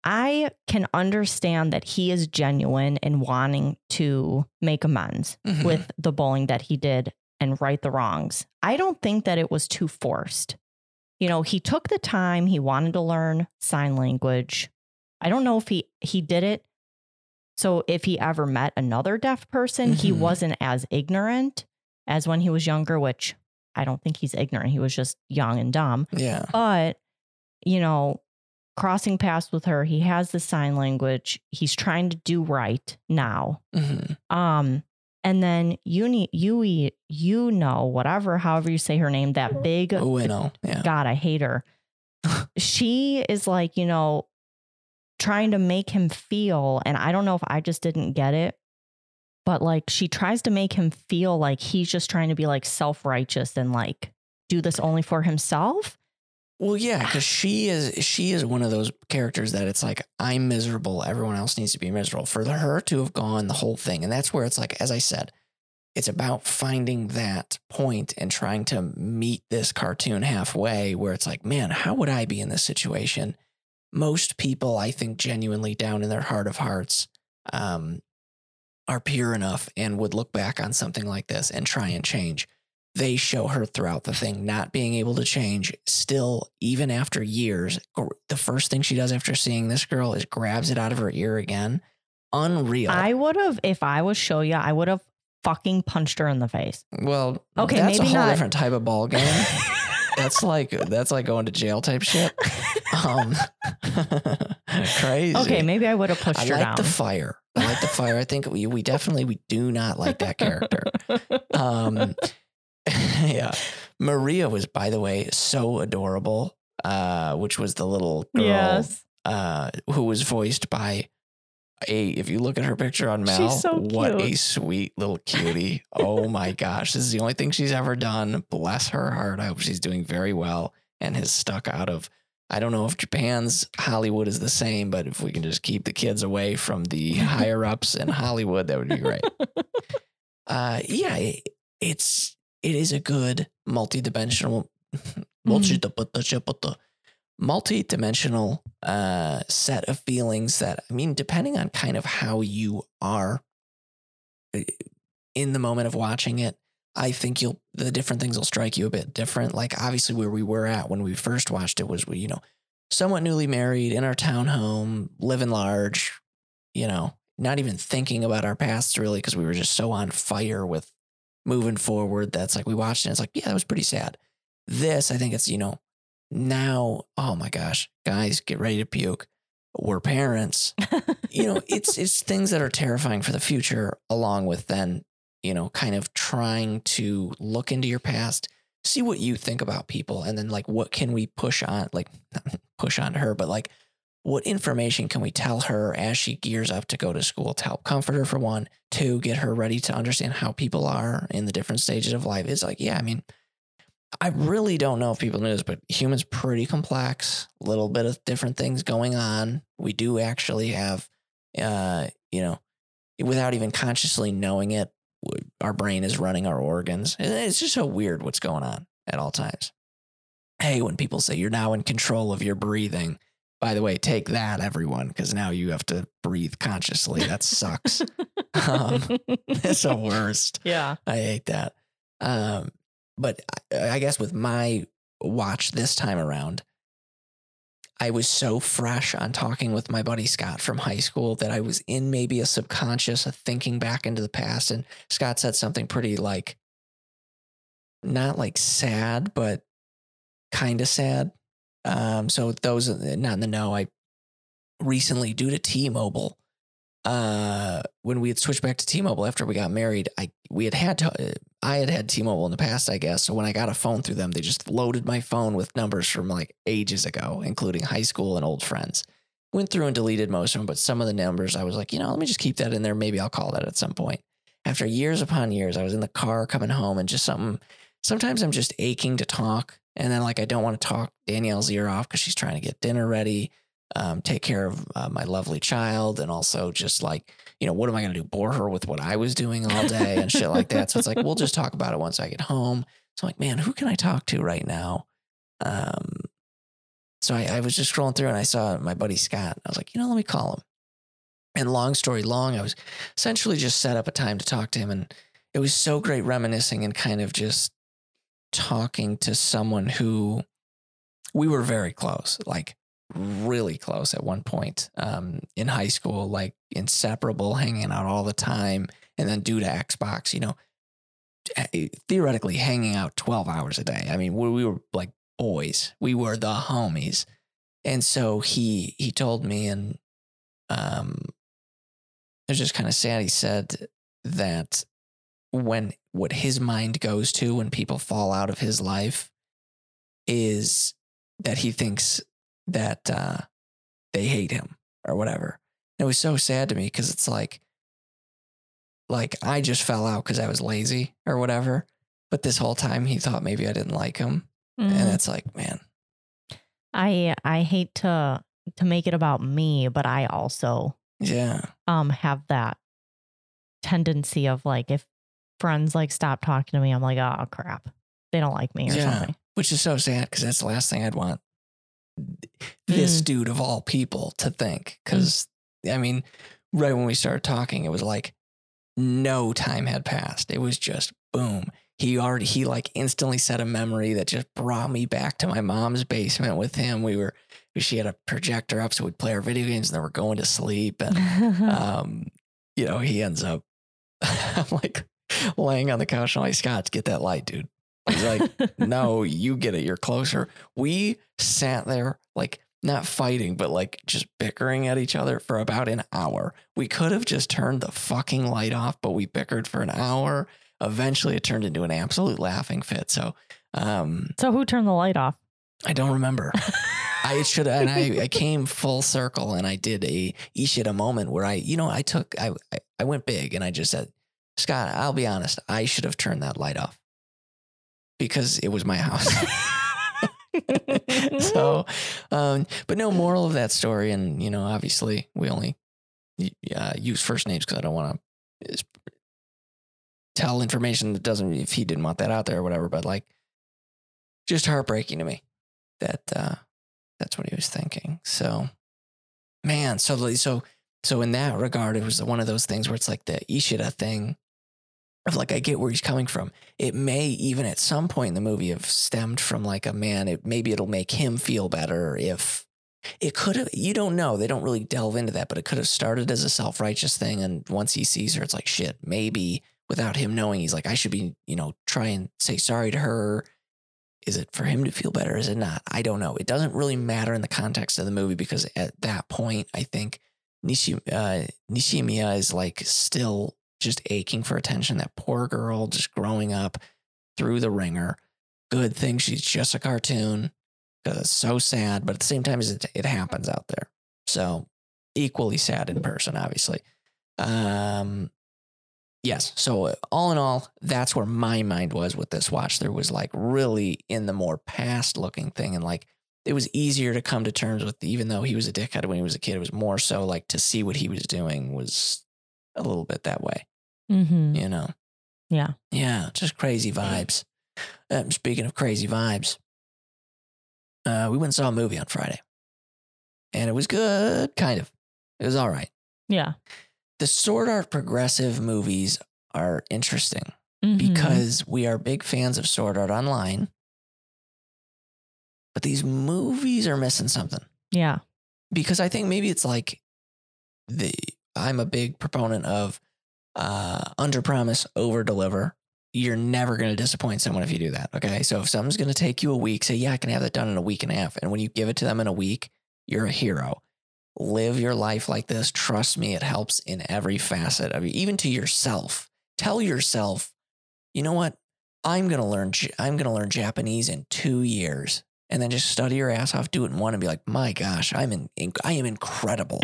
I can understand that he is genuine in wanting to make amends Mhm. with the bullying that he did and right the wrongs. I don't think that it was too forced. You know, he took the time, he wanted to learn sign language. I don't know if he he did it. So if he ever met another deaf person, he Mhm. wasn't as ignorant as when he was younger, which I don't think he's ignorant. He was just young and dumb. yeah. But, you know, crossing paths with her, he has the sign language. He's trying to do right now. hmm Um, and then you Yui, you you know, whatever, however you say her name, that big Oh, I know. Yeah. God, I hate her. she is like, you know, trying to make him feel, and I don't know if I just didn't get it, but like she tries to make him feel like he's just trying to be like self righteous and like do this only for himself. Well, yeah, because she is she is one of those characters that it's like I'm miserable. Everyone else needs to be miserable. For her to have gone the whole thing, and that's where it's like, as I said, it's about finding that point and trying to meet this cartoon halfway where it's like, man, how would I be in this situation? Most people, I think, genuinely down in their heart of hearts, um, are pure enough and would look back on something like this and try and change. They show her throughout the thing not being able to change. Still, even after years, the first thing she does after seeing this girl is grabs it out of her ear again. Unreal. I would have, if I was Shoya, I would have fucking punched her in the face. well, Okay, that's maybe a whole not. different type of ball game. that's like that's like going to jail type shit. Um, crazy. okay, maybe I would have pushed her out. I her like down. the fire. I like the fire. I think we we definitely we do not like that character. Um, yeah, Maria was by the way so adorable. Uh, which was the little girl yes. uh, who was voiced by a. If you look at her picture on MAL, so what a sweet little cutie! oh my gosh, this is the only thing she's ever done. Bless her heart. I hope she's doing very well and has stuck out of. I don't know if Japan's Hollywood is the same, but if we can just keep the kids away from the higher ups in Hollywood, that would be great. Uh, yeah, it, it's it is a good multi-dimensional, multi-dimensional uh, set of feelings that I mean, depending on kind of how you are uh, in the moment of watching it, I think you'll the different things will strike you a bit different. Like obviously where we were at when we first watched it was we, you know, somewhat newly married in our townhome, living large, you know, not even thinking about our pasts really because we were just so on fire with moving forward. That's like we watched it and it's like, yeah, that was pretty sad. This, I think it's, you know, now, oh my gosh, guys, get ready to puke. We're parents. You know, it's it's things that are terrifying for the future, along with then, you know, kind of trying to look into your past, see what you think about people, and then like what can we push on, like push on her, but like what information can we tell her as she gears up to go to school to help comfort her for one, to get her ready to understand how people are in the different stages of life. It's like, yeah, I mean, I really don't know if people knew this, but humans pretty complex, little bit of different things going on. We do actually have, uh, you know, without even consciously knowing it, our brain is running our organs. It's just so weird what's going on at all times. Hey, when people say you're now in control of your breathing, by the way, take that, everyone, because now you have to breathe consciously. That sucks. Um, it's the worst. yeah. I hate that. Um, but I, guess with my watch this time around, I was so fresh on talking with my buddy Scott from high school that I was in maybe a subconscious of thinking back into the past. And Scott said something pretty like, not like sad, but kind of sad. Um, so those not in the know, I recently, due to T-Mobile, uh, when we had switched back to T-Mobile after we got married, I we had had to, I had had T-Mobile in the past, I guess. So when I got a phone through them, they just loaded my phone with numbers from like ages ago, including high school and old friends. Went through and deleted most of them, but some of the numbers I was like, you know, let me just keep that in there. Maybe I'll call that at some point. After years upon years, I was in the car coming home and just something. Sometimes I'm just aching to talk, and then like I don't want to talk Danielle's ear off because she's trying to get dinner ready um, take care of uh, my lovely child and also just like you know what am i going to do bore her with what i was doing all day and shit like that? So it's like we'll just talk about it once i get home. So i'm like man who can i talk to right now? Um, so I, I was just scrolling through and i saw my buddy scott i was like you know let me call him. And long story long i was essentially just set up a time to talk to him and it was so great reminiscing and kind of just talking to someone who we were very close like really close at one point um, in high school, like inseparable, hanging out all the time. And then due to Xbox, you know, theoretically hanging out 12 hours a day. I mean, we, we were like boys, we were the homies. And so he he told me, and um, it was just kind of sad. He said that when what his mind goes to when people fall out of his life is that he thinks that uh, they hate him or whatever. And it was so sad to me because it's like, like I just fell out because I was lazy or whatever. But this whole time he thought maybe I didn't like him, Mhm. and it's like, man, I I hate to to make it about me, but I also yeah, um have that tendency of like if friends like stop talking to me, I'm like, oh crap, they don't like me or Yeah. something. which is so sad because that's the last thing I'd want this Mm. dude of all people to think. Because I mean, right when we started talking, it was like no time had passed. It was just boom. He already he like instantly set a memory that just brought me back to my mom's basement with him. We were she had a projector up, so we'd play our video games, and then we're going to sleep. And um, you know, he ends up I'm like laying on the couch and I'm like, Scott, get that light, dude. He's like, no, you get it. You're closer. We sat there like not fighting, but like just bickering at each other for about an hour. We could have just turned the fucking light off, but we bickered for an hour. Eventually it turned into an absolute laughing fit. So um so who turned the light off? I don't remember. I should and I, I came full circle and I did a Ishida moment where I, you know, I took I I- I went big and I just said, Scott, I'll be honest, I should have turned that light off. Because it was my house. so um but no moral of that story and you know obviously we only uh, use first names because i don't want to tell information that doesn't if he didn't want that out there or whatever but like just heartbreaking to me that uh that's what he was thinking so man so so so in that regard it was one of those things where it's like the ishida thing of like i get where he's coming from. It may even at some point in the movie have stemmed from like a man it maybe it'll make him feel better if it could have you don't know they don't really delve into that but it could have started as a self-righteous thing and once he sees her it's like shit maybe without him knowing he's like i should be you know try and say sorry to her. Is it for him to feel better? Is it not? I don't know. It doesn't really matter in the context of the movie because at that point i think Nishi, uh, nishimiya is like still just aching for attention that poor girl just growing up through the ringer good thing she's just a cartoon because it's so sad, but at the same time, it, it happens out there. So equally sad in person, obviously. Um, yes. So all in all, that's where my mind was with this watch. There was like really in the more past looking thing, and like it was easier to come to terms with, even though he was a dickhead when he was a kid. It was more so like to see what he was doing was a little bit that way, hmm you know. Yeah. Yeah, just crazy vibes. Um, speaking of crazy vibes, uh, we went and saw a movie on Friday, and it was good, kind of. It was all right. Yeah. The Sword Art progressive movies are interesting Mhm. because we are big fans of Sword Art Online, but these movies are missing something. yeah. because I think maybe it's like the I'm a big proponent of uh under promise over deliver. You're never going to disappoint someone if you do that. Okay. So if something's going to take you a week, say, yeah, I can have that done in a week and a half. And when you give it to them in a week, you're a hero. Live your life like this. Trust me, it helps in every facet of you, even to yourself. Tell yourself, you know what? I'm going to learn, I'm going to learn Japanese in two years and then just study your ass off, do it in one and be like, my gosh, I'm in, inc- I am incredible.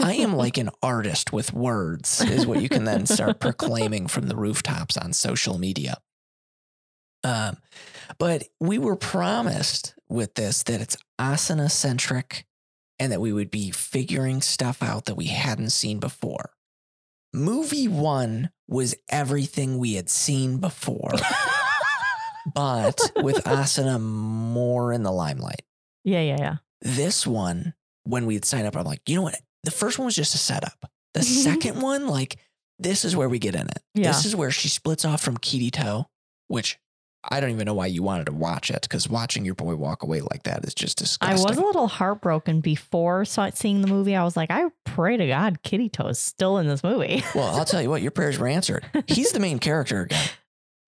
I am like an artist with words, is what you can then start proclaiming from the rooftops on social media. Um, but we were promised with this that it's Asuna centric and that we would be figuring stuff out that we hadn't seen before. Movie one was everything we had seen before, but with Asuna more in the limelight yeah. Yeah. Yeah. this one, when we'd sign up, I'm like, you know what? The first one was just a setup. The mm-hmm. second one, like, this is where we get in it. Yeah. This is where she splits off from Kirito, which I don't even know why you wanted to watch it because watching your boy walk away like that is just disgusting. I was a little heartbroken before seeing the movie. I was like, I pray to God Kirito is still in this movie. well, I'll tell you what, your prayers were answered. He's the main character again.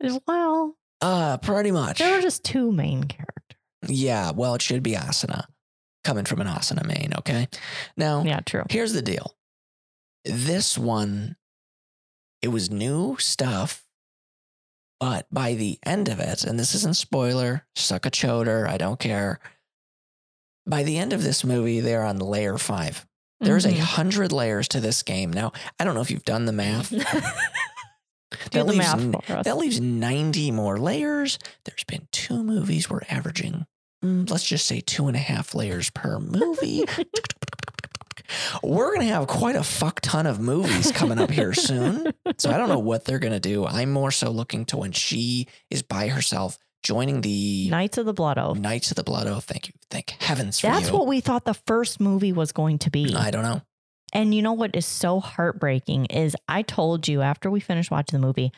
well, Uh, pretty much. there were just two main characters. Yeah, well, it should be Asuna. Coming from an Asuna main, okay? Now, Yeah, true. Here's the deal. This one, it was new stuff, but by the end of it, and this isn't spoiler, suck a choder, I don't care. By the end of this movie, they're on layer five. There's a Mhm. hundred layers to this game. Now, I don't know if you've done the math. Do That the leaves math for us. That leaves 90 more layers. There's been two movies. We're averaging, mm, let's just say two and a half layers per movie. We're gonna have quite a fuck ton of movies coming up here soon. So I don't know what they're gonna do. I'm more so looking to when she is by herself, joining the Knights of the Blood Oath. Knights of the Blood Oath. Thank you, thank heavens for That's you. what we thought the first movie was going to be. I don't know. And you know what is so heartbreaking is I told you after we finished watching the movie,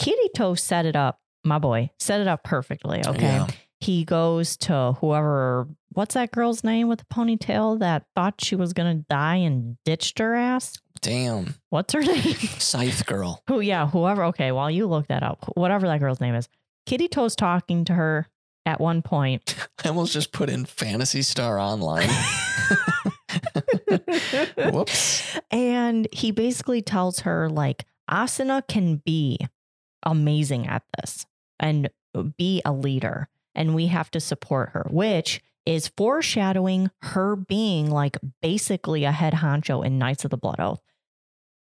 Kirito set it up, my boy, set it up perfectly. Okay. Yeah. He goes to whoever, what's that girl's name with the ponytail that thought she was going to die and ditched her ass? Damn, What's her name? Scythe girl. Who, yeah, whoever. Okay. While you look that up, whatever that girl's name is, Kirito's talking to her at one point. I almost just put in Phantasy Star Online. Whoops. And he basically tells her, like, Asuna can be amazing at this and be a leader, and we have to support her, which is foreshadowing her being like basically a head honcho in Knights of the Blood Oath.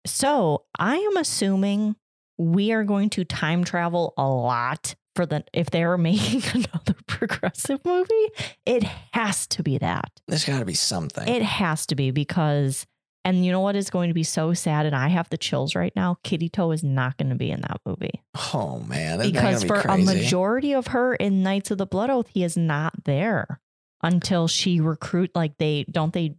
So I am assuming we are going to time travel a lot for the if they're making another progressive movie. It has to be that. There's got to be something. It has to be because, and you know what is going to be so sad, and I have the chills right now. Kirito is not going to be in that movie oh man, because gonna for be a majority of her in Knights of the Blood Oath, he is not there until she recruit. Like they don't they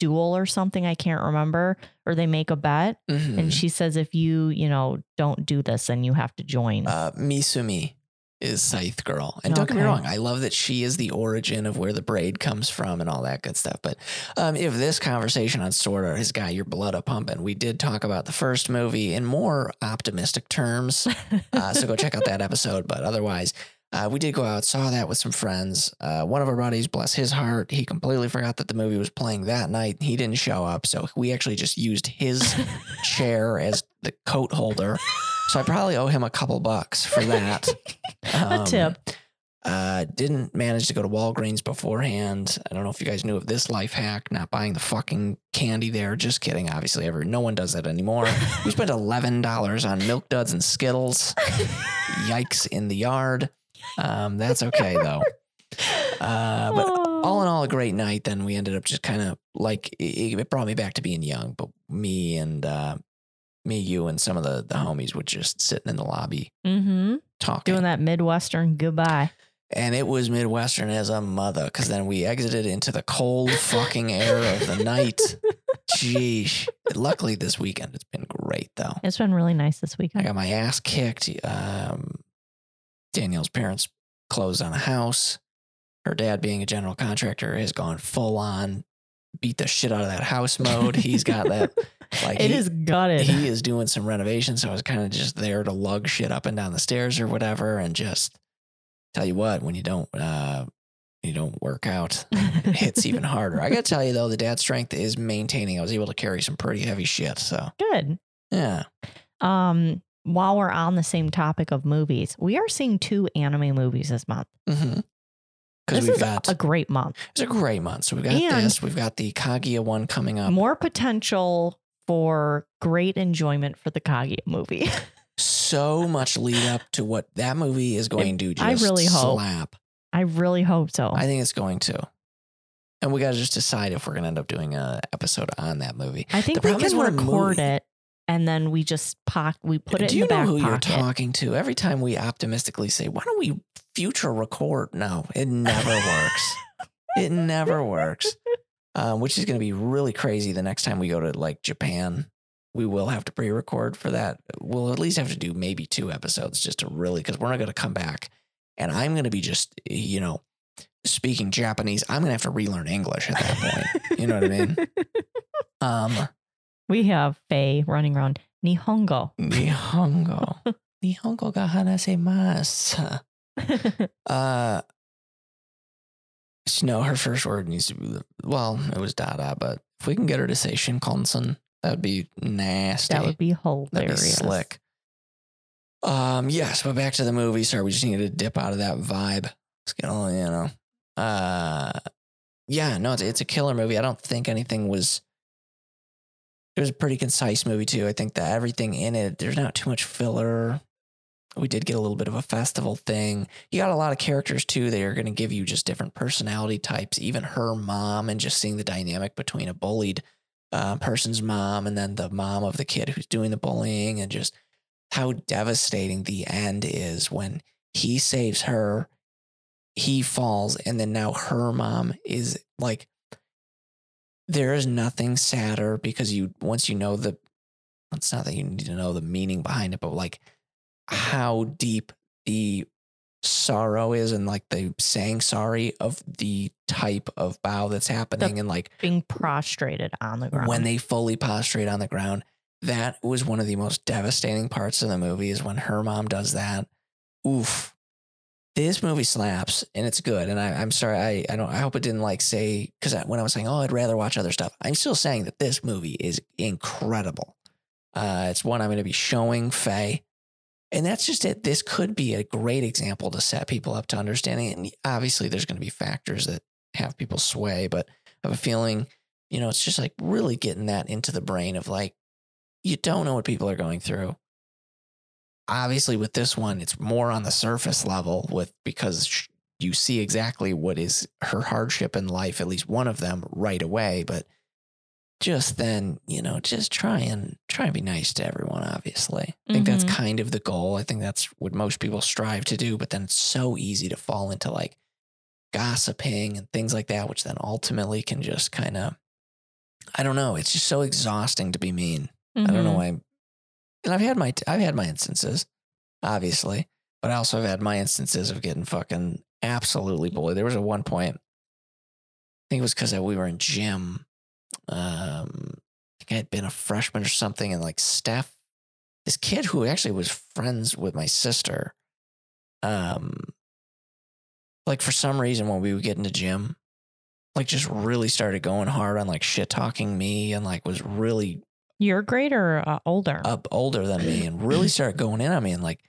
duel or something. I can't remember, or they make a bet, Mhm. and she says if you you know don't do this, then you have to join. uh, Misumi is Scythe Girl. And don't get me wrong, I love that she is the origin of where the braid comes from and all that good stuff. But um, if this conversation on Sword Art has got your blood a pumping, we did talk about the first movie in more optimistic terms. Uh, so go check out that episode. But otherwise, uh, we did go out, saw that with some friends. Uh, one of our buddies, bless his heart, he completely forgot that the movie was playing that night. He didn't show up. So we actually just used his chair as the coat holder. So I probably owe him a couple bucks for that. a Um, tip. Uh, didn't manage to go to Walgreens beforehand. I don't know if you guys knew of this life hack, not buying the fucking candy there. Just kidding. Obviously, ever no one does that anymore. we spent eleven dollars on Milk Duds and Skittles. Yikes in the yard. Um, that's okay though. Uh, but all in all, a great night. Then we ended up just kind of like it, it brought me back to being young. But me and uh, me, you, and some of the the homies were just sitting in the lobby mm-hmm. talking. doing that Midwestern goodbye. And it was Midwestern as a mother because then we exited into the cold fucking air of the night. Jeez. Luckily, this weekend it's been great though. It's been really nice this weekend. I got my ass kicked. Um, Danielle's parents closed on a house. Her dad, being a general contractor, has gone full on beat the shit out of that house mode. He's got that like It he- is gutted. he is doing some renovations, so I was kind of just there to lug shit up and down the stairs or whatever, and just tell you what, when you don't uh you don't work out, it hits even harder. I gotta tell you though, the dad strength is maintaining. I was able to carry some pretty heavy shit, so Good. yeah. Um, while we're on the same topic of movies, we are seeing two anime movies this month. Mm-hmm. Because This we've is got a great month. it's a great month. So we've got And- this, we've got the Kaguya one coming up. More potential for great enjoyment for the Kaguya movie. So much lead up to what that movie is going to just I really hope. slap. I really hope so. I think it's going to. And we got to just decide if we're going to end up doing a episode on that movie. I think the we problem is can record it and then we just pock we put it Do in you the back know who pocket. you're talking to? Every time we optimistically say, "Why don't we future record?" No, it never works. It never works. Um, which is going to be really crazy the next time we go to like Japan. We will have to pre-record for that. We'll at least have to do maybe two episodes just to really because we're not going to come back, and I'm going to be just you know speaking Japanese. I'm going to have to relearn English at that point. You know what I mean? Um, we have Faye running around Nihongo. Nihongo. Nihongo ga hanasemasu. Uh, no, her first word needs to be, well, it was Dada, but if we can get her to say Shinkansen, that would be nasty. that would be hilarious. That'd be slick. Um, yes, but back to the movie. Sorry, we just needed to dip out of that vibe. Let's get on, you know. Uh, yeah, no, it's, it's a killer movie. I don't think anything was. It was a pretty concise movie too. I think that everything in it, there's not too much filler. We did get a little bit of a festival thing. You got a lot of characters too. They are going to give you just different personality types. Even her mom, and just seeing the dynamic between a bullied uh, person's mom and then the mom of the kid who's doing the bullying and just how devastating the end is when he saves her, he falls, and then now her mom is like, there is nothing sadder because you, once you know the, it's not that you need to know the meaning behind it, but like how deep the sorrow is and like the saying sorry of the type of bow that's happening and like Being prostrated on the ground. when they fully prostrate on the ground. That was one of the most devastating parts of the movie is when her mom does that. Oof. This movie slaps and it's good. And I, I'm sorry, I, I don't I hope it didn't like say because when I was saying, oh, I'd rather watch other stuff, I'm still saying that this movie is incredible. Uh, it's one I'm going to be showing Faye. And that's just it. This could be a great example to set people up to understanding it. And obviously, there's going to be factors that have people sway, but I have a feeling, you know, it's just like really getting that into the brain of like, you don't know what people are going through. Obviously, with this one, it's more on the surface level with because you see exactly what is her hardship in life, at least one of them right away. But just then, you know, just try and try and be nice to everyone, obviously. I think that's Mhm. kind of the goal. I think that's what most people strive to do, but then it's so easy to fall into like gossiping and things like that, which then ultimately can just kind of I don't know, it's just so exhausting to be mean. I don't know Mhm. why. And I've had my I've had my instances, obviously, but I also have had my instances of getting fucking absolutely bullied. There was a one point, I think it was because we were in gym. Um, I think I had been a freshman or something, and like Steph, this kid who actually was friends with my sister, um, like for some reason when we would get into gym, like just really started going hard on like shit talking me and like was really Your grade or uh, older? up older than me and really started going in on me and like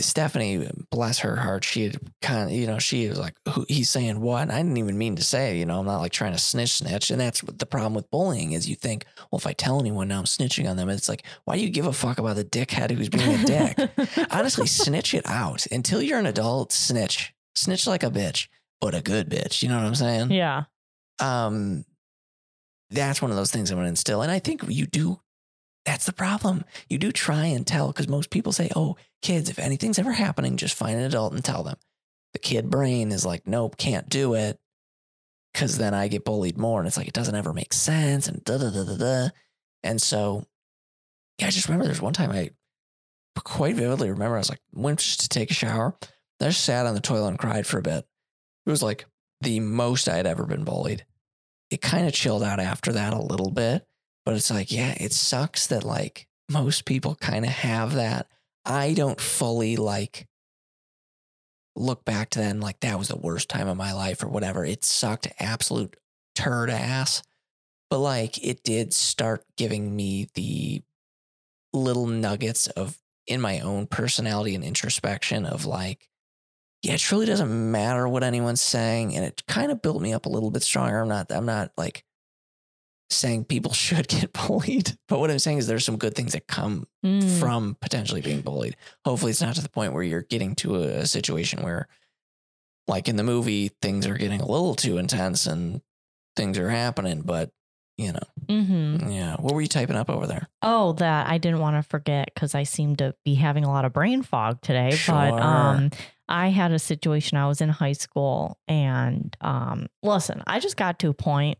Stephanie, bless her heart, she had kind of, you know, she was like, Who, he's saying what? And I didn't even mean to say, you know, I'm not like trying to snitch, snitch. And that's what the problem with bullying is you think, well, if I tell anyone now I'm snitching on them, it's like, why do you give a fuck about the dickhead who's being a dick? Honestly, snitch it out until you're an adult. Snitch, snitch like a bitch, but a good bitch. You know what I'm saying? yeah. um that's one of those things I'm going to instill. And I think you do. That's the problem. You do try and tell because most people say, "Oh, kids, if anything's ever happening, just find an adult and tell them." The kid brain is like, "Nope, can't do it," because then I get bullied more, and it's like it doesn't ever make sense, and da da da da da. And so, yeah, I just remember there's one time I quite vividly remember I was like went just to take a shower. I just sat on the toilet and cried for a bit. It was like the most I had ever been bullied it kind of chilled out after that a little bit. But it's like, yeah, it sucks that like most people kind of have that. I don't fully like look back to and like that was the worst time of my life or whatever. It sucked absolute turd ass. But like it did start giving me the little nuggets of in my own personality and introspection of like, yeah, it truly doesn't matter what anyone's saying. And it kind of built me up a little bit stronger. I'm not, I'm not like saying people should get bullied, but what I'm saying is there's some good things that come Mm. from potentially being bullied. Hopefully, it's not to the point where you're getting to a, a situation where, like in the movie, things are getting a little too intense and things are happening. But you know, Mhm. yeah. What were you typing up over there? Oh, that I didn't want to forget because I seem to be having a lot of brain fog today. But um, I had a situation. I was in high school, and um, listen, I just got to a point.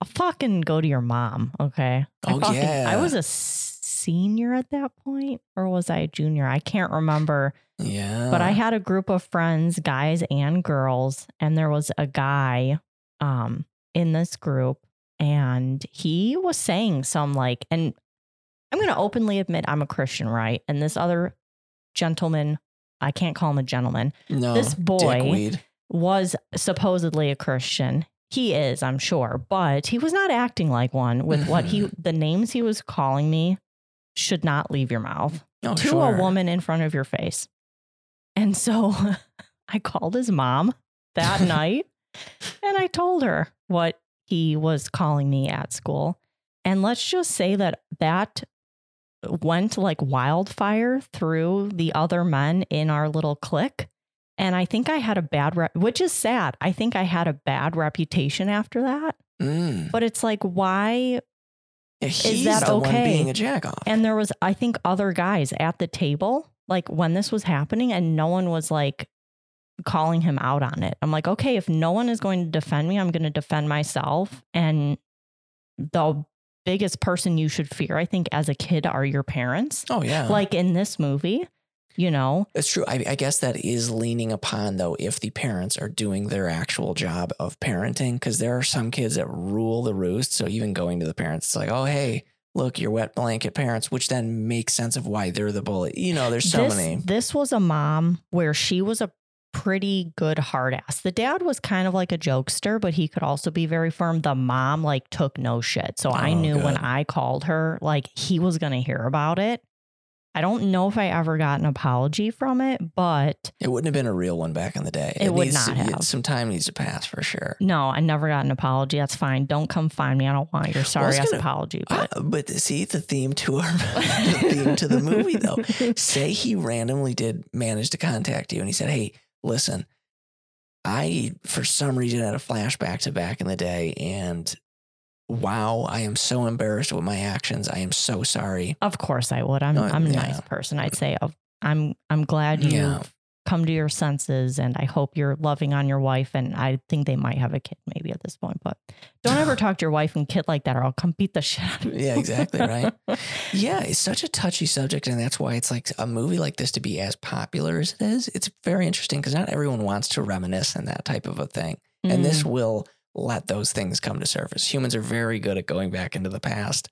I'll fucking go to your mom, okay? I Oh, fucking- I was a senior at that point, or was I a junior? I can't remember. Yeah, But I had a group of friends, guys and girls, and there was a guy um in this group and he was saying some like and I'm going to openly admit I'm a Christian, right? And this other gentleman, I can't call him a gentleman, no this boy- dickweed. was supposedly a Christian. He is, I'm sure, but he was not acting like one with what he the names he was calling me should not leave your mouth Oh, to sure. a woman in front of your face. And so I called his mom that night and I told her what he was calling me at school. And let's just say that that went like wildfire through the other men in our little clique. And I think I had a bad rep, which is sad. I think I had a bad reputation after that. Mm. But it's like, why? Yeah, he's that okay? being a jack off. And there was, I think, other guys at the table, like when this was happening, and no one was like calling him out on it. I'm like, okay, if no one is going to defend me, I'm going to defend myself. And the biggest person you should fear, I think, as a kid are your parents. oh yeah, Like in this movie, you know, That's true. I, I guess that is leaning upon though if the parents are doing their actual job of parenting, because there are some kids that rule the roost. So even going to the parents, it's like, oh hey, look, you're wet blanket parents, which then makes sense of why they're the bully. You know, there's so this, many. This was a mom where she was a pretty good hard ass. The dad was kind of like a jokester, but he could also be very firm. The mom like took no shit. So I Oh, knew when. I called her, like he was going to hear about it. I don't know if I ever got an apology from it, but It wouldn't have been a real one back in the day. It would not to- have. Some time needs to pass for sure. no, I never got an apology. That's fine. Don't come find me. I don't want your sorry ass gonna- apology. But Ah, but see the theme to our the theme to the movie though. say he randomly did manage to contact you and he said, Hey, listen, I, for some reason, had a flashback to back in the day and wow, I am so embarrassed with my actions. I am so sorry. Of course I would. I'm No, I'm a yeah. nice person. I'd say oh, I'm I'm glad you've Yeah. come to your senses and I hope you're loving on your wife and I think they might have a kid maybe at this point. But don't ever talk to your wife and kid like that or I'll come beat the shit out of you. Yeah, exactly, right? Yeah, it's such a touchy subject. And that's why it's like a movie like this to be as popular as it is. It's very interesting because not everyone wants to reminisce and that type of a thing. And this Mm. will let those things come to surface. Humans are very good at going back into the past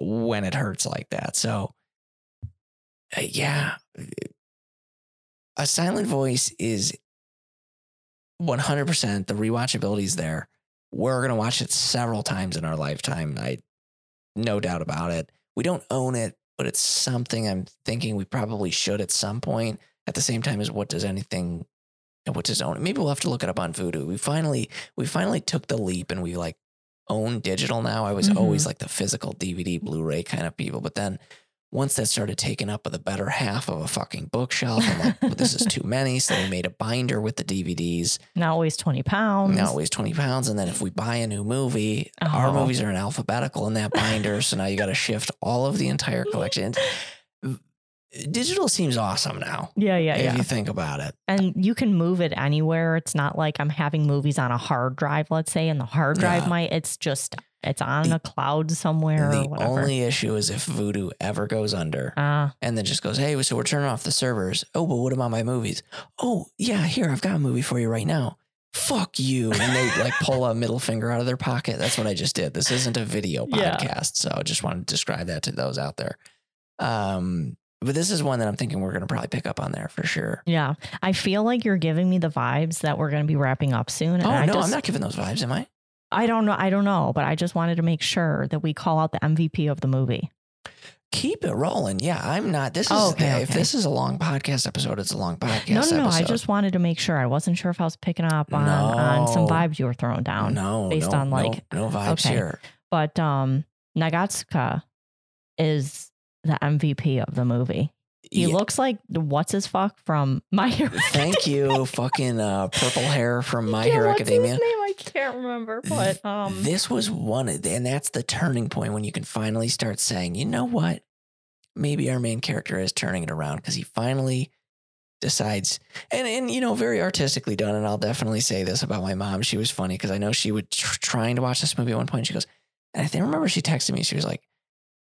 when it hurts like that. So, uh, yeah, a silent voice is 100% the rewatchability is there. We're going to watch it several times in our lifetime. I no doubt about it. We don't own it, but it's something I'm thinking we probably should at some point. At the same time as what does anything what does own? Maybe we'll have to look it up on Vudu. We finally we finally took the leap and we like own digital now. I was Mhm. always like the physical DVD, Blu-ray kind of people, but then once that started taking up the better half of a fucking bookshelf, I'm like, well, this is too many. So we made a binder with the DVDs. Now it weighs 20 pounds. Now it weighs 20 pounds. And then if we buy a new movie, our Oh. movies are in alphabetical in that binder. so now you got to shift all of the entire collection. Digital seems awesome now. Yeah, yeah, if yeah. you think about it. And you can move it anywhere. It's not like I'm having movies on a hard drive, let's say, and the hard drive Yeah. might, it's just, it's on The- a cloud somewhere the or whatever. only issue is if Vudu ever goes under uh, and then just goes, hey, so we're turning off the servers. Oh, but what about my movies? Oh, yeah, here, I've got a movie for you right now. Fuck you. And they like pull a middle finger out of their pocket. That's what I just did. This isn't a video Yeah. podcast. So I just wanted to describe that to those out there. Um, but this is one that I'm thinking we're going to probably pick up on there for sure. yeah. I feel like you're giving me the vibes that we're going to be wrapping up soon. And Oh, I no, just, I'm not giving those vibes, am I? I don't know. I don't know, but I just wanted to make sure that we call out the MVP of the movie. Keep it rolling. Yeah, I'm not. This is Oh, okay, if this is a long podcast episode, it's a long podcast. no, no, no. I just wanted to make sure. I wasn't sure if I was picking up on, on some vibes you were throwing down. no based no, on, no, like- no, vibes okay. here. But um Nagatsuka is the MVP of the movie. He Yeah, looks like what's his fuck from My Hero. Thank you, fucking uh, purple hair from My Yeah, Hero Academia. His name? I can't remember, but um, this was one, of the- and that's the turning point when you can finally start saying, you know what? Maybe our main character is turning it around because he finally decides, and and you know, very artistically done. And I'll definitely say this about my mom. She was funny because I know she would tr- trying to watch this movie at one point. She goes, and I think remember she texted me. She was like,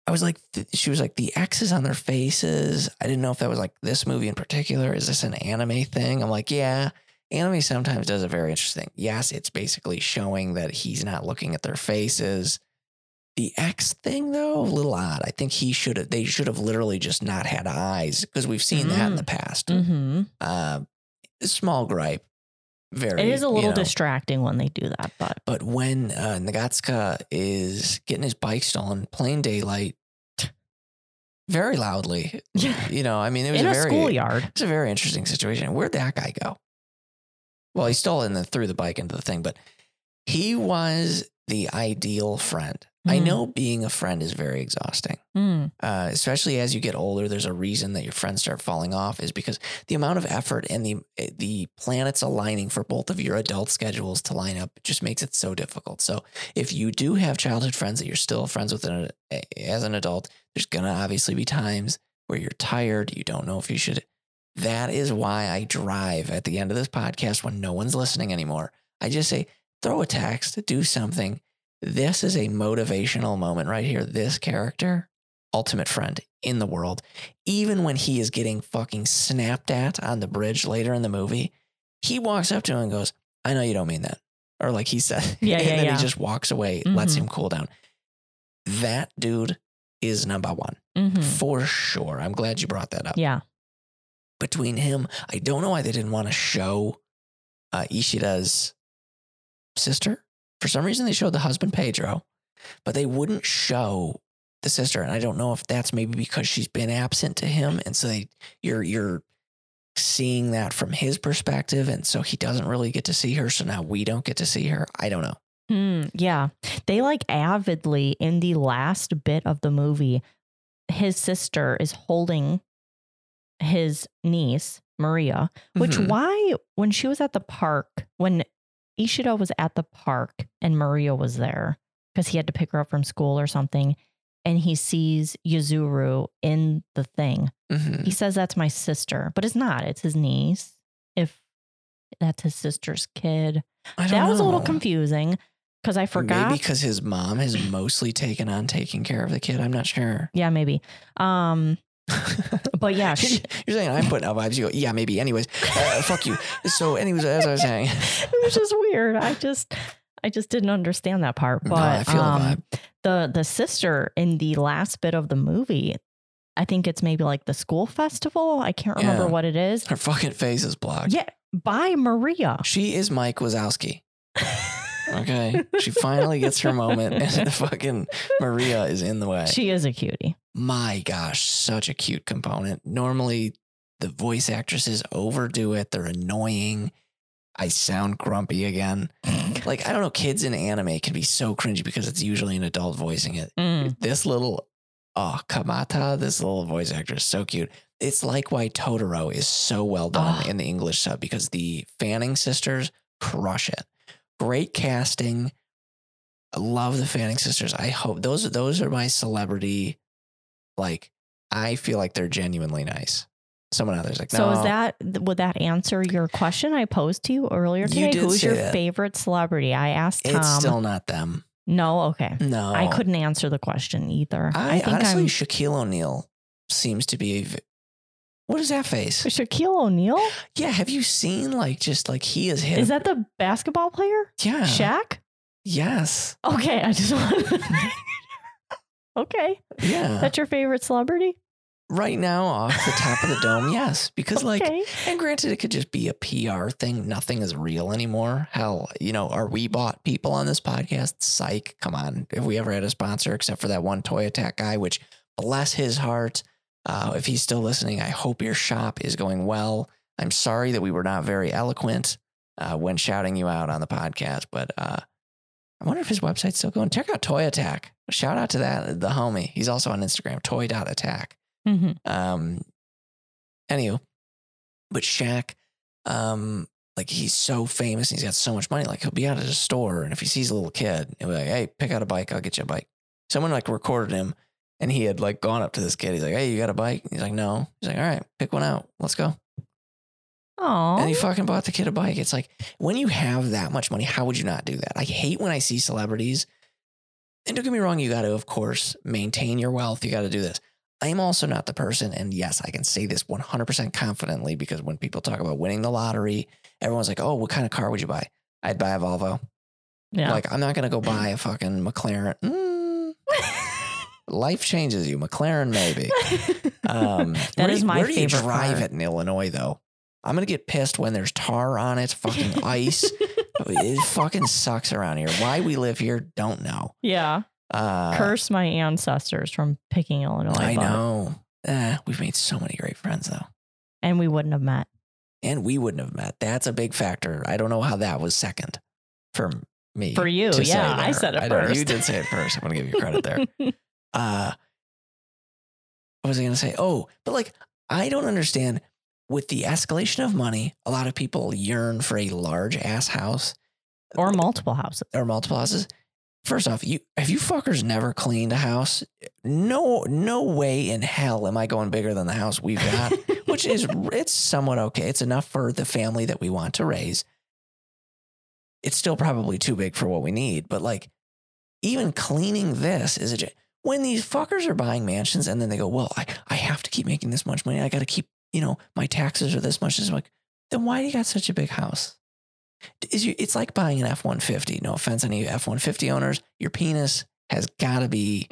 I was like, th- she was like, the X's on their faces. I didn't know if that was like this movie in particular. Is this an anime thing? I'm like, yeah. Anime sometimes does a very interesting. Yes, it's basically showing that he's not looking at their faces. The X thing, though, a little odd. I think he should have. They should have literally just not had eyes because we've seen that in the past. mhm. Uh, small gripe. Very. it is a you little know. distracting when they do that, but But when uh, Nagatsuka is getting his bike stolen, plain daylight, very loudly, Yeah. you know, I mean, it was in a a very, schoolyard. it's a very interesting situation. Where'd that guy go? Well, he stole it and then threw the bike into the thing, but He was the ideal friend. I Hmm. know being a friend is very exhausting, Mm. uh, especially as you get older. There's a reason that your friends start falling off is because the amount of effort and the the planets aligning for both of your adult schedules to line up just makes it so difficult. So if you do have childhood friends that you're still friends with an, as an adult, there's gonna obviously be times where you're tired. You don't know if you should. That is why I drive at the end of this podcast when no one's listening anymore. I just say, throw a text, do something. This is a motivational moment right here. This character, ultimate friend in the world, even when he is getting fucking snapped at on the bridge later in the movie, he walks up to him and goes, I know you don't mean that. Or like he said, Yeah, and yeah, then yeah. he just walks away, lets Mhm. him cool down. That dude is number one Mhm. for sure. I'm glad you brought that up Yeah. between him. I don't know why they didn't want to show uh, Ishida's sister. For some reason, they showed the husband Pedro, but they wouldn't show the sister. And I don't know if that's maybe because she's been absent to him, and so they you're you're seeing that from his perspective, and so he doesn't really get to see her. So now we don't get to see her. I don't know. Hmm, yeah. They like avidly in the last bit of the movie, his sister is holding his niece, Maria, which Mhm. why when she was at the park, when Ishida was at the park and Maria was there because he had to pick her up from school or something, and he sees Yuzuru in the thing. Mhm. He says that's my sister, but it's not. It's his niece. If that's his sister's kid. That was a little confusing because I forgot. Maybe because his mom has mostly taken on taking care of the kid. I'm not sure. Yeah, maybe. Um, but yeah, sh- You're saying I'm putting out vibes. You go, yeah, maybe. Anyways, uh, fuck you. So, anyways, as I was saying, it was just weird. I just, I just didn't understand that part. But No, I feel the um, the the sister in the last bit of the movie, I think it's maybe like the school festival. I can't remember Yeah. what it is. her fucking face is blocked. Yeah, by Maria. She is Mike Wazowski. Okay. she finally gets her moment, and fucking Maria is in the way. She is a cutie. My gosh, such a cute component. Normally, the voice actresses overdo it. They're annoying. I sound grumpy again. Like, I don't know, kids in anime can be so cringy because it's usually an adult voicing it. Mm. This little, oh, Kamata, this little voice actor is so cute. It's like why Totoro is so well done Ah. in the English sub because the Fanning sisters crush it. Great casting. I love the Fanning sisters. I hope those those are my celebrity. Like, I feel like they're genuinely nice. Someone out there's like, So is that would that answer your question I posed to you earlier You today? did Who's your that. favorite celebrity? I asked Tom. it's still not them. no, okay. No, I couldn't answer the question either. I, I, think honestly, I'm Shaquille O'Neal seems to be. What is that face? Shaquille O'Neal. Yeah, have you seen like just like he is hit? Is that the basketball player? yeah? Shaq? Yes. Okay, I just wanted. okay, Yeah. that's your favorite celebrity. right now, off the top of the dome, yes. Because like, and granted, it could just be a PR thing. Nothing is real anymore. Hell, you know, are we bought people on this podcast? Psych. Come on. If we ever had a sponsor, except for that one toy attack guy, which bless his heart. Uh, if he's still listening, I hope your shop is going well. I'm sorry that we were not very eloquent uh, when shouting you out on the podcast, but uh, I wonder if his website's still going. Check out Toy Attack. Shout out to that the homie. He's also on Instagram, toy.attack. hmm Um, anywho, but Shaq, um, like he's so famous and he's got so much money. Like he'll be out at a store, and if he sees a little kid, he'll be like, "Hey, pick out a bike. I'll get you a bike." Someone like recorded him, and he had like gone up to this kid. He's like, "Hey, you got a bike?" He's like, "No." He's like, "All right, pick one out. Let's go." Oh, And he fucking bought the kid a bike. It's like when you have that much money, how would you not do that? I hate when I see celebrities. And don't get me wrong, you got to, of course, maintain your wealth. You got to do this. I am also not the person, and yes, I can say this 100% confidently because when people talk about winning the lottery, everyone's like, oh, what kind of car would you buy? I'd buy a Volvo. yeah. Like, I'm not going to go buy a fucking McLaren. Mm, life changes you. McLaren, maybe. Um, That where is do you- my Where do you drive car. it in Illinois, though? I'm gonna get pissed when there's tar on it, fucking ice. it fucking sucks around here. Why we live here, don't know. yeah. Uh, Curse my ancestors from picking Illinois. I but- know. Eh, we've made so many great friends though, And we wouldn't have met. and we wouldn't have met. That's a big factor. I don't know how that was second for me For you, yeah, I said it I know, you first. did say it first. I'm gonna give you credit there. uh what was I gonna say? Oh, but like I don't understand with the escalation of money, a lot of people yearn for a large ass house or multiple houses. or multiple houses. First off, you have you fuckers never cleaned a house? No, no way in hell am I going bigger than the house we've got, which is it's somewhat okay. It's enough for the family that we want to raise. It's still probably too big for what we need, but like even cleaning this is a when these fuckers are buying mansions and then they go, well, I, I have to keep making this much money. I got to keep, you know, my taxes are this much. It's like, then why do you got such a big house? Is you, it's like buying an F 150. No offense, any F 150 owners. Your penis has got to be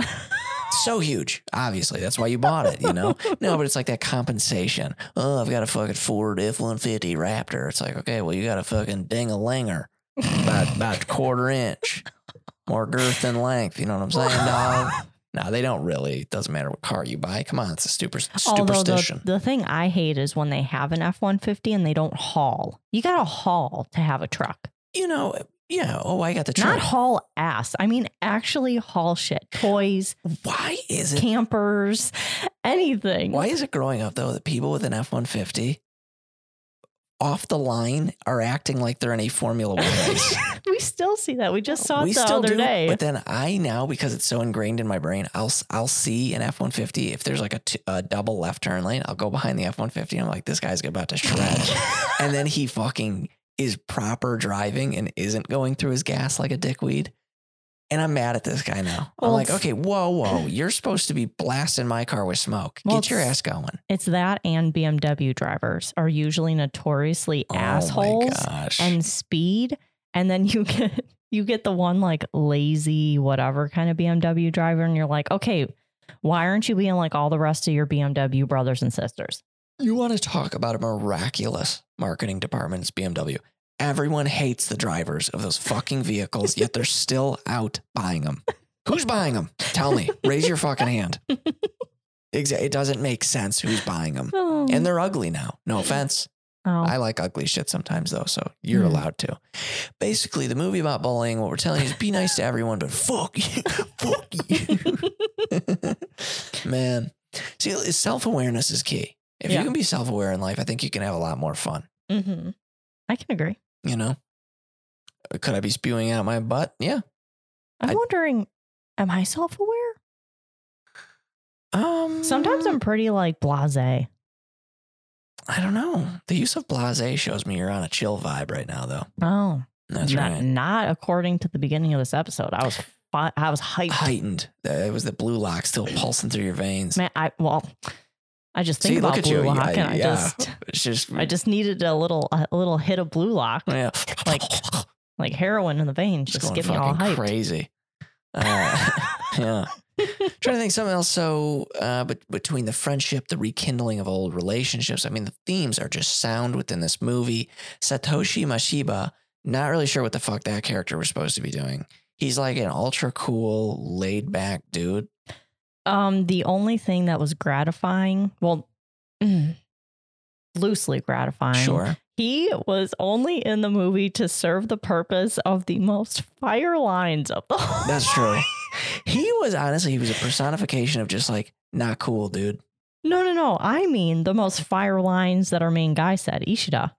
so huge. Obviously, that's why you bought it, you know? No, but it's like that compensation. Oh, I've got a fucking Ford F 150 Raptor. It's like, okay, well, you got a fucking ding a linger about, about a quarter inch, more girth than length. You know what I'm saying, dog? No, they don't really. It doesn't matter what car you buy. Come on, it's a super Although the, superstition. the thing I hate is when they have an F 150 and they don't haul. You got to haul to have a truck. you know, yeah. Oh, I got the Not truck. haul ass. I mean, actually haul shit. Toys, Why is it? campers, anything. Why is it growing up though that people with an F one fifty off the line are acting like they're in a Formula One race? we still see that. We just saw we it the still other do, day. but then I now because it's so ingrained in my brain, I'll I'll see an F one fifty if there's like a, t- a double left turn lane, I'll go behind the F one fifty. I'm like, this guy's about to shred, and then he fucking is proper driving and isn't going through his gas like a dickweed. And I'm mad at this guy now. I'm like, okay, whoa, whoa, you're supposed to be blasting my car with smoke. Well, Get your ass going. it's that and BMW drivers are usually notoriously Oh assholes and speed. And then you get you get the one like lazy whatever kind of BMW driver, and you're like, okay, why aren't you being like all the rest of your BMW brothers and sisters? You want to talk about a miraculous marketing department? It's BMW. Everyone hates the drivers of those fucking vehicles, yet they're still out buying them. Who's buying them? Tell me. Raise your fucking hand. It doesn't make sense who's buying them. Oh, And they're ugly now. No offense. oh. I like ugly shit sometimes, though, so you're Hmm. allowed to. Basically, the movie about bullying, what we're telling you is be nice to everyone, but fuck you. fuck you. Man. See, self awareness is key. If Yeah. you can be self aware in life, I think you can have a lot more fun. hmm I can agree. You know? Could I be spewing out my butt? Yeah. I'm I- wondering, am I self aware? Um Sometimes I'm pretty like blase. I don't know. The use of blase shows me you're on a chill vibe right now, though. Oh, That's not, right. not according to the beginning of this episode. I was I was hyped. Heightened. Uh, It was the blue lock still pulsing through your veins. Man, I well, I just think See, about blue you. lock, and I yeah. just just I just needed a little a little hit of blue lock, yeah. like like heroin in the veins, just just get me all hyped. crazy. Uh, yeah. Trying to think something else. So, uh, but between the friendship, the rekindling of old relationships, I mean, the themes are just sound within this movie. Satoshi Mashiba, not really sure what the fuck that character was supposed to be doing. He's like an ultra cool, laid back dude. Um, the only thing that was gratifying, well, mm, loosely gratifying. Sure. He was only in the movie to serve the purpose of the most fire lines of the whole. That's true. He was honestly, he was a personification of just like, not cool, dude. No, no, no. I mean the most fire lines that our main guy said, Ishida,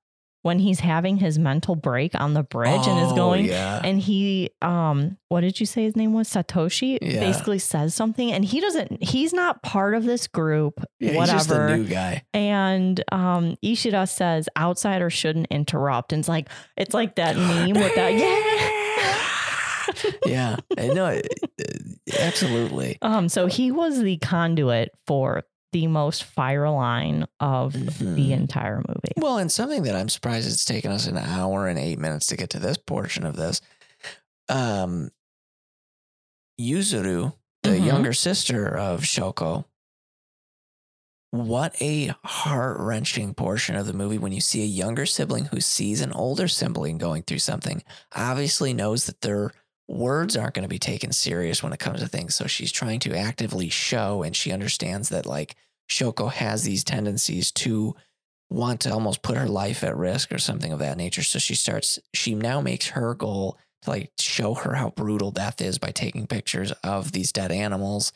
when he's having his mental break on the bridge and is Oh, going Yeah. and he um what did you say his name was Satoshi Yeah. basically says something and he doesn't he's not part of this group yeah he's whatever just a new guy. and um Ishida says outsiders shouldn't interrupt and it's like it's like that meme with that yeah yeah. No, absolutely. um so he was the conduit for the most fire line of the Mhm. entire movie Well, and something that I'm surprised it's taken us an hour and eight minutes to get to this portion of this. Um, Yuzuru, the Mhm. younger sister of Shoko, what a heart wrenching portion of the movie when you see a younger sibling who sees an older sibling going through something, obviously knows that their words aren't going to be taken serious when it comes to things. So she's trying to actively show, and she understands that like Shoko has these tendencies to want to almost put her life at risk or something of that nature. So she starts, she now makes her goal to like show her how brutal death is by taking pictures of these dead animals.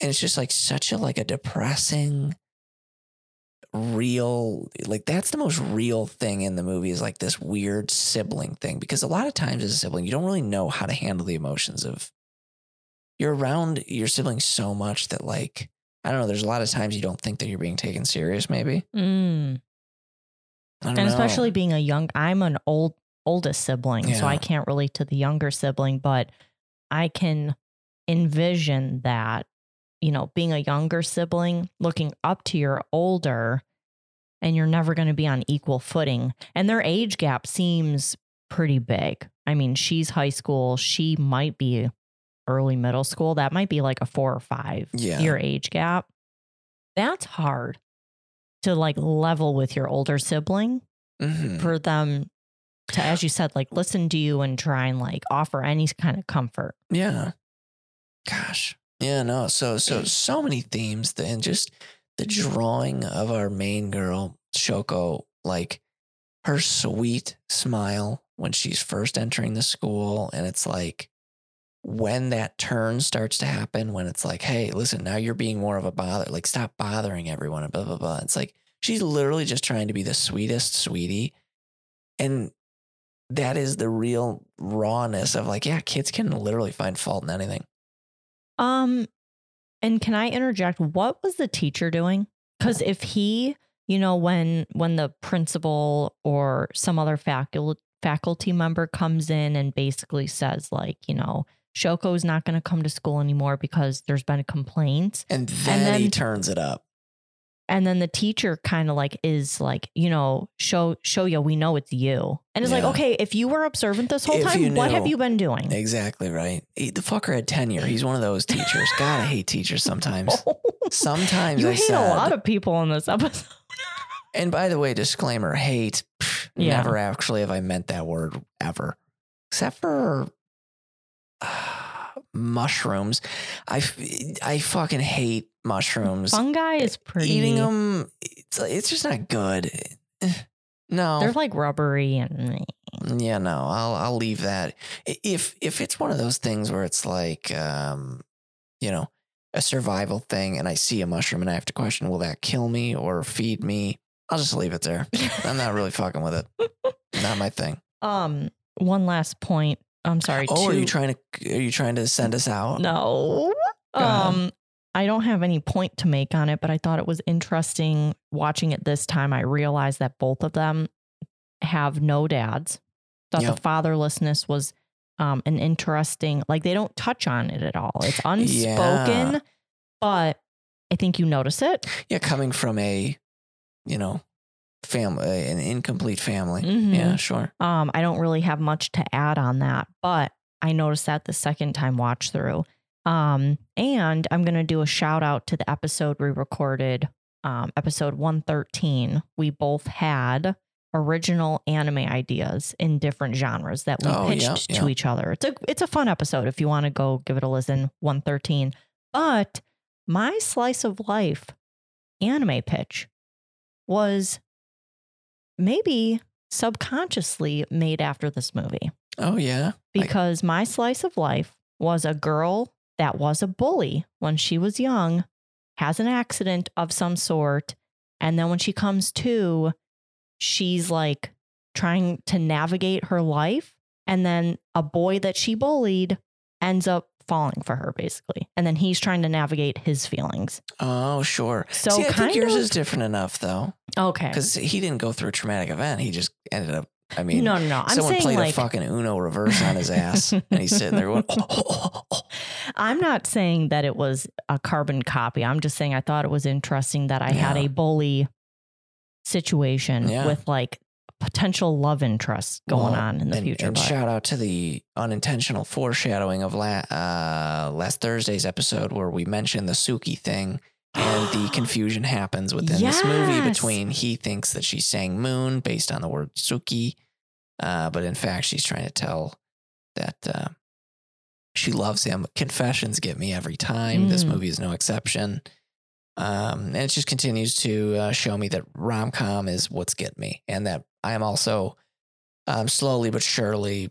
And it's just like such a like a depressing real like that's the most real thing in the movie is like this weird sibling thing because a lot of times as a sibling you don't really know how to handle the emotions of you're around your siblings so much that like I don't know there's a lot of times you don't think that you're being taken serious maybe Mm. I don't And know. especially being a young, I'm an old oldest sibling, so I can't relate to the younger sibling, but I can envision that, you know, being a younger sibling, looking up to your older, and you're never going to be on equal footing. And their age gap seems pretty big. I mean, she's high school, she might be early middle school. That might be like a four or five Yeah. year age gap. That's hard to like level with your older sibling Mhm. for them to, as you said, like listen to you and try and like offer any kind of comfort. Yeah. Gosh. Yeah, no. So so so many themes th- and just the drawing of our main girl, Shoko, like her sweet smile when she's first entering the school and it's like when that turn starts to happen when it's like, "Hey, listen, now you're being more of a bother. Like stop bothering everyone blah blah blah." It's like she's literally just trying to be the sweetest sweetie. And that is the real rawness of like, yeah, kids can literally find fault in anything. Um, and can I interject? What was the teacher doing? Because if he, you know, when when the principal or some other faculty faculty member comes in and basically says like, you know, Shoko's not going to come to school anymore because there's been complaints. And then, he then- turns it up. and then the teacher kind of like is like you know show show you we know it's you and it's like okay if you were observant this whole If time what have you been doing Exactly right. He- the fucker had tenure. He's one of those teachers. God, I hate teachers sometimes. Sometimes you I hate said, a lot of people in this episode and by the way, disclaimer: hate. pff, Yeah. Never actually have I meant that word ever, except for mushrooms. I, I fucking hate mushrooms. fungi is pretty Eating them, it's it's just not good. No, they're like rubbery and Yeah, no, I'll I'll leave that. If if it's one of those things where it's like um, you know, a survival thing and I see a mushroom and I have to question, will that kill me or feed me? I'll just leave it there. I'm not really fucking with it. Not my thing. um one last point i'm sorry Oh, are you trying to are you trying to send us out? no. Um i don't have any point to make on it but i thought it was interesting watching it this time. I realized that both of them have no dads. Thought Yep. the fatherlessness was um an interesting like they don't touch on it at all. It's unspoken Yeah. but i think you notice it. Yeah, coming from a, you know, family an incomplete family. Mhm. Yeah, sure. Um, I don't really have much to add on that, but I noticed that the second time watch through. Um, and I'm gonna do a shout out to the episode we recorded, um, episode 113. We both had original anime ideas in different genres that we Oh, pitched yeah, to yeah. each other. It's a it's a fun episode if you want to go give it a listen. 113. But my slice of life anime pitch was maybe subconsciously made after this movie Oh yeah. I- because my slice of life was a girl that was a bully when she was young, has an accident of some sort, and then when she comes to, she's like trying to navigate her life, and then a boy that she bullied ends up falling for her basically, and then he's trying to navigate his feelings. Oh, sure. So See, I think yours of is different enough though. okay. because he didn't go through a traumatic event. He just ended up. I mean, no, no, no. I'm someone played like a fucking Uno reverse on his ass, and he's sitting there going, oh, "Oh, oh, oh, oh." I'm not saying that it was a carbon copy. I'm just saying I thought it was interesting that I had a bully situation Yeah. with like potential love interest going Well, on in the and, future. And but- shout out to the unintentional foreshadowing of la- uh, last Thursday's episode where we mentioned the Suki thing. And the confusion happens within this movie between he thinks that she's saying moon based on the word Suki, uh, but in fact she's trying to tell that uh, she loves him. Confessions get me every time. This Mm. movie is no exception. Um, and it just continues to uh, show me that rom com is what's getting me, and that I am also um, slowly but surely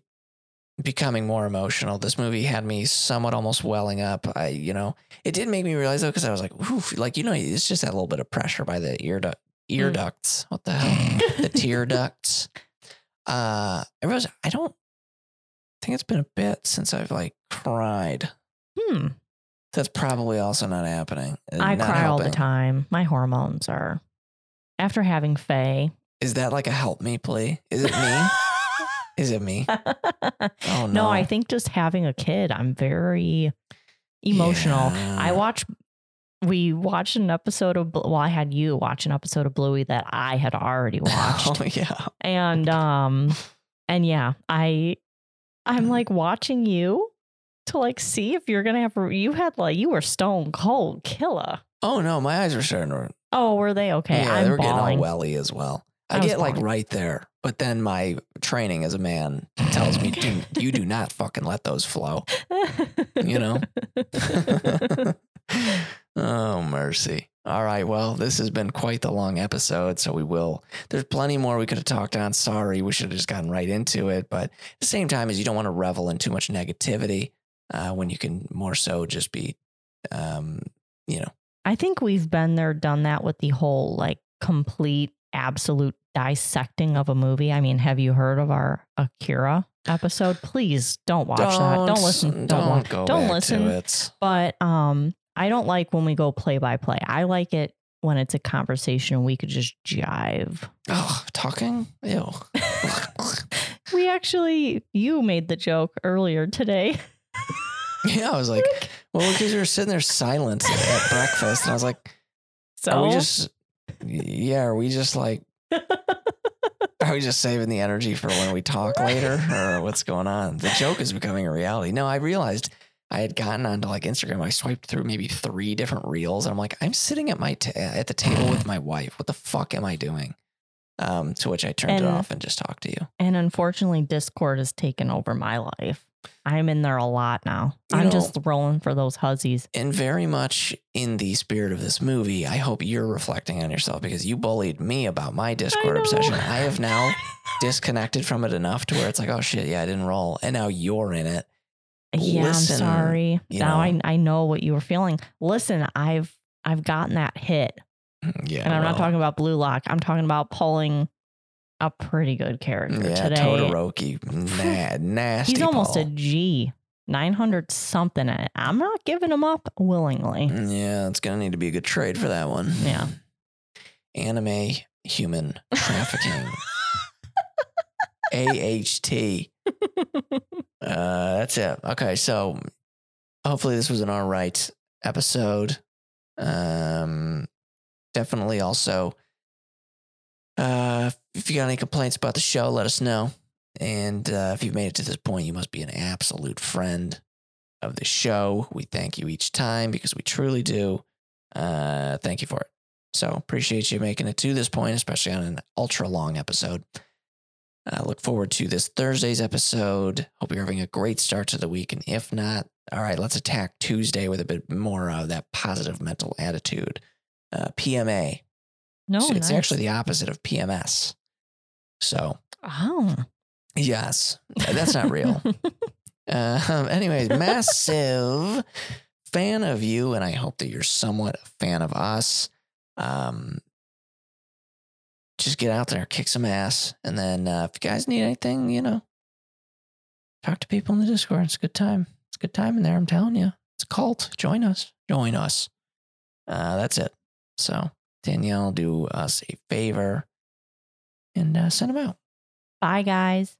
becoming more emotional. This movie had me somewhat almost welling up. I, you know, it did make me realize though, because I was like, oof, like you know, it's just that little bit of pressure by the ear duct, ear Mm. ducts. What the hell? the tear ducts. Uh, I realized I don't think it's been a bit since I've like cried. Hmm. That's probably also not happening. uh, I not cry all the helping. time. My hormones are after having Faye. Is that like a help me plea? Is it me? Is it me? Oh no! no, I think just having a kid, I'm very emotional. Yeah. I watch. We watched an episode of. Bl- Well, I had you watch an episode of Bluey that I had already watched, Oh yeah. and um, and yeah, I, I'm like watching you to like see if you're gonna have. You had like you were stone cold killer. Oh no, my eyes were starting to. Oh, were they okay? yeah, I'm they were bawling. getting all welly as well. I, I get like bawling. right there, but then my training as a man tells me, "Dude, you do not fucking let those flow. You know? oh mercy. All right. Well, this has been quite the long episode, so we will. There's plenty more we could have talked on. Sorry, we should have just gotten right into it. But at the same time, as you don't want to revel in too much negativity, uh, when you can more so just be, um, you know, I think we've been there, done that with the whole like complete, absolute dissecting of a movie. I mean, have you heard of our Akira episode? Please don't watch that. Don't listen. Don't, Don't, wa- go don't listen. To it. But um, I don't like when we go play by play. I like it when it's a conversation and we could just jive. Oh, talking? Ew. We actually, you made the joke earlier today. yeah, I was like, well, because you were sitting there silent at breakfast, and I was like, So are we just, yeah, are we just like, are we just saving the energy for when we talk later, or what's going on? The joke is becoming a reality. No, I realized I had gotten onto like Instagram. I swiped through maybe three different reels, and I'm like, I'm sitting at my ta- at the table with my wife. What the fuck am I doing? Um, to which I turned it off and just talked to you. And unfortunately, Discord has taken over my life. I'm in there a lot now. You I'm know- just rolling for those huzzies. And very much in the spirit of this movie, I hope you're reflecting on yourself because you bullied me about my Discord know. obsession. I have now disconnected from it enough to where it's like, oh shit, yeah, I didn't roll. And now you're in it. Yeah, Listen, I'm sorry. Now I know. I know what you were feeling. Listen, I've I've gotten that hit. Mm, yeah. And I'm not talking about Blue Lock. I'm talking about pulling a pretty good character Yeah, today. Todoroki. mad nasty. He's almost a Paul. G. 900 something. I'm not giving him up willingly. Yeah, it's going to need to be a good trade for that one. Yeah. Anime human trafficking. AHT. Uh, that's it. Okay, so hopefully this was an all right episode. Um, definitely also, uh, if you got any complaints about the show, let us know. And uh, if you've made it to this point, you must be an absolute friend of the show. We thank you each time because we truly do. Uh, thank you for it. So appreciate you making it to this point, especially on an ultra long episode. I look forward to this Thursday's episode. Hope you're having a great start to the week. And if not, all right, let's attack Tuesday with a bit more of that positive mental attitude. Uh, PMA. No, So it's nice. actually the opposite of PMS. So, Oh. yes, that's not real. Um, anyways, massive fan of you, and I hope that you're somewhat a fan of us. Um, just get out there, kick some ass, and then uh, if you guys need anything, you know, talk to people in the Discord. It's a good time. It's a good time in there. I'm telling you, it's a cult. Join us. Join us. Uh, that's it. So Danielle, do us a favor and uh, send them out. Bye, guys.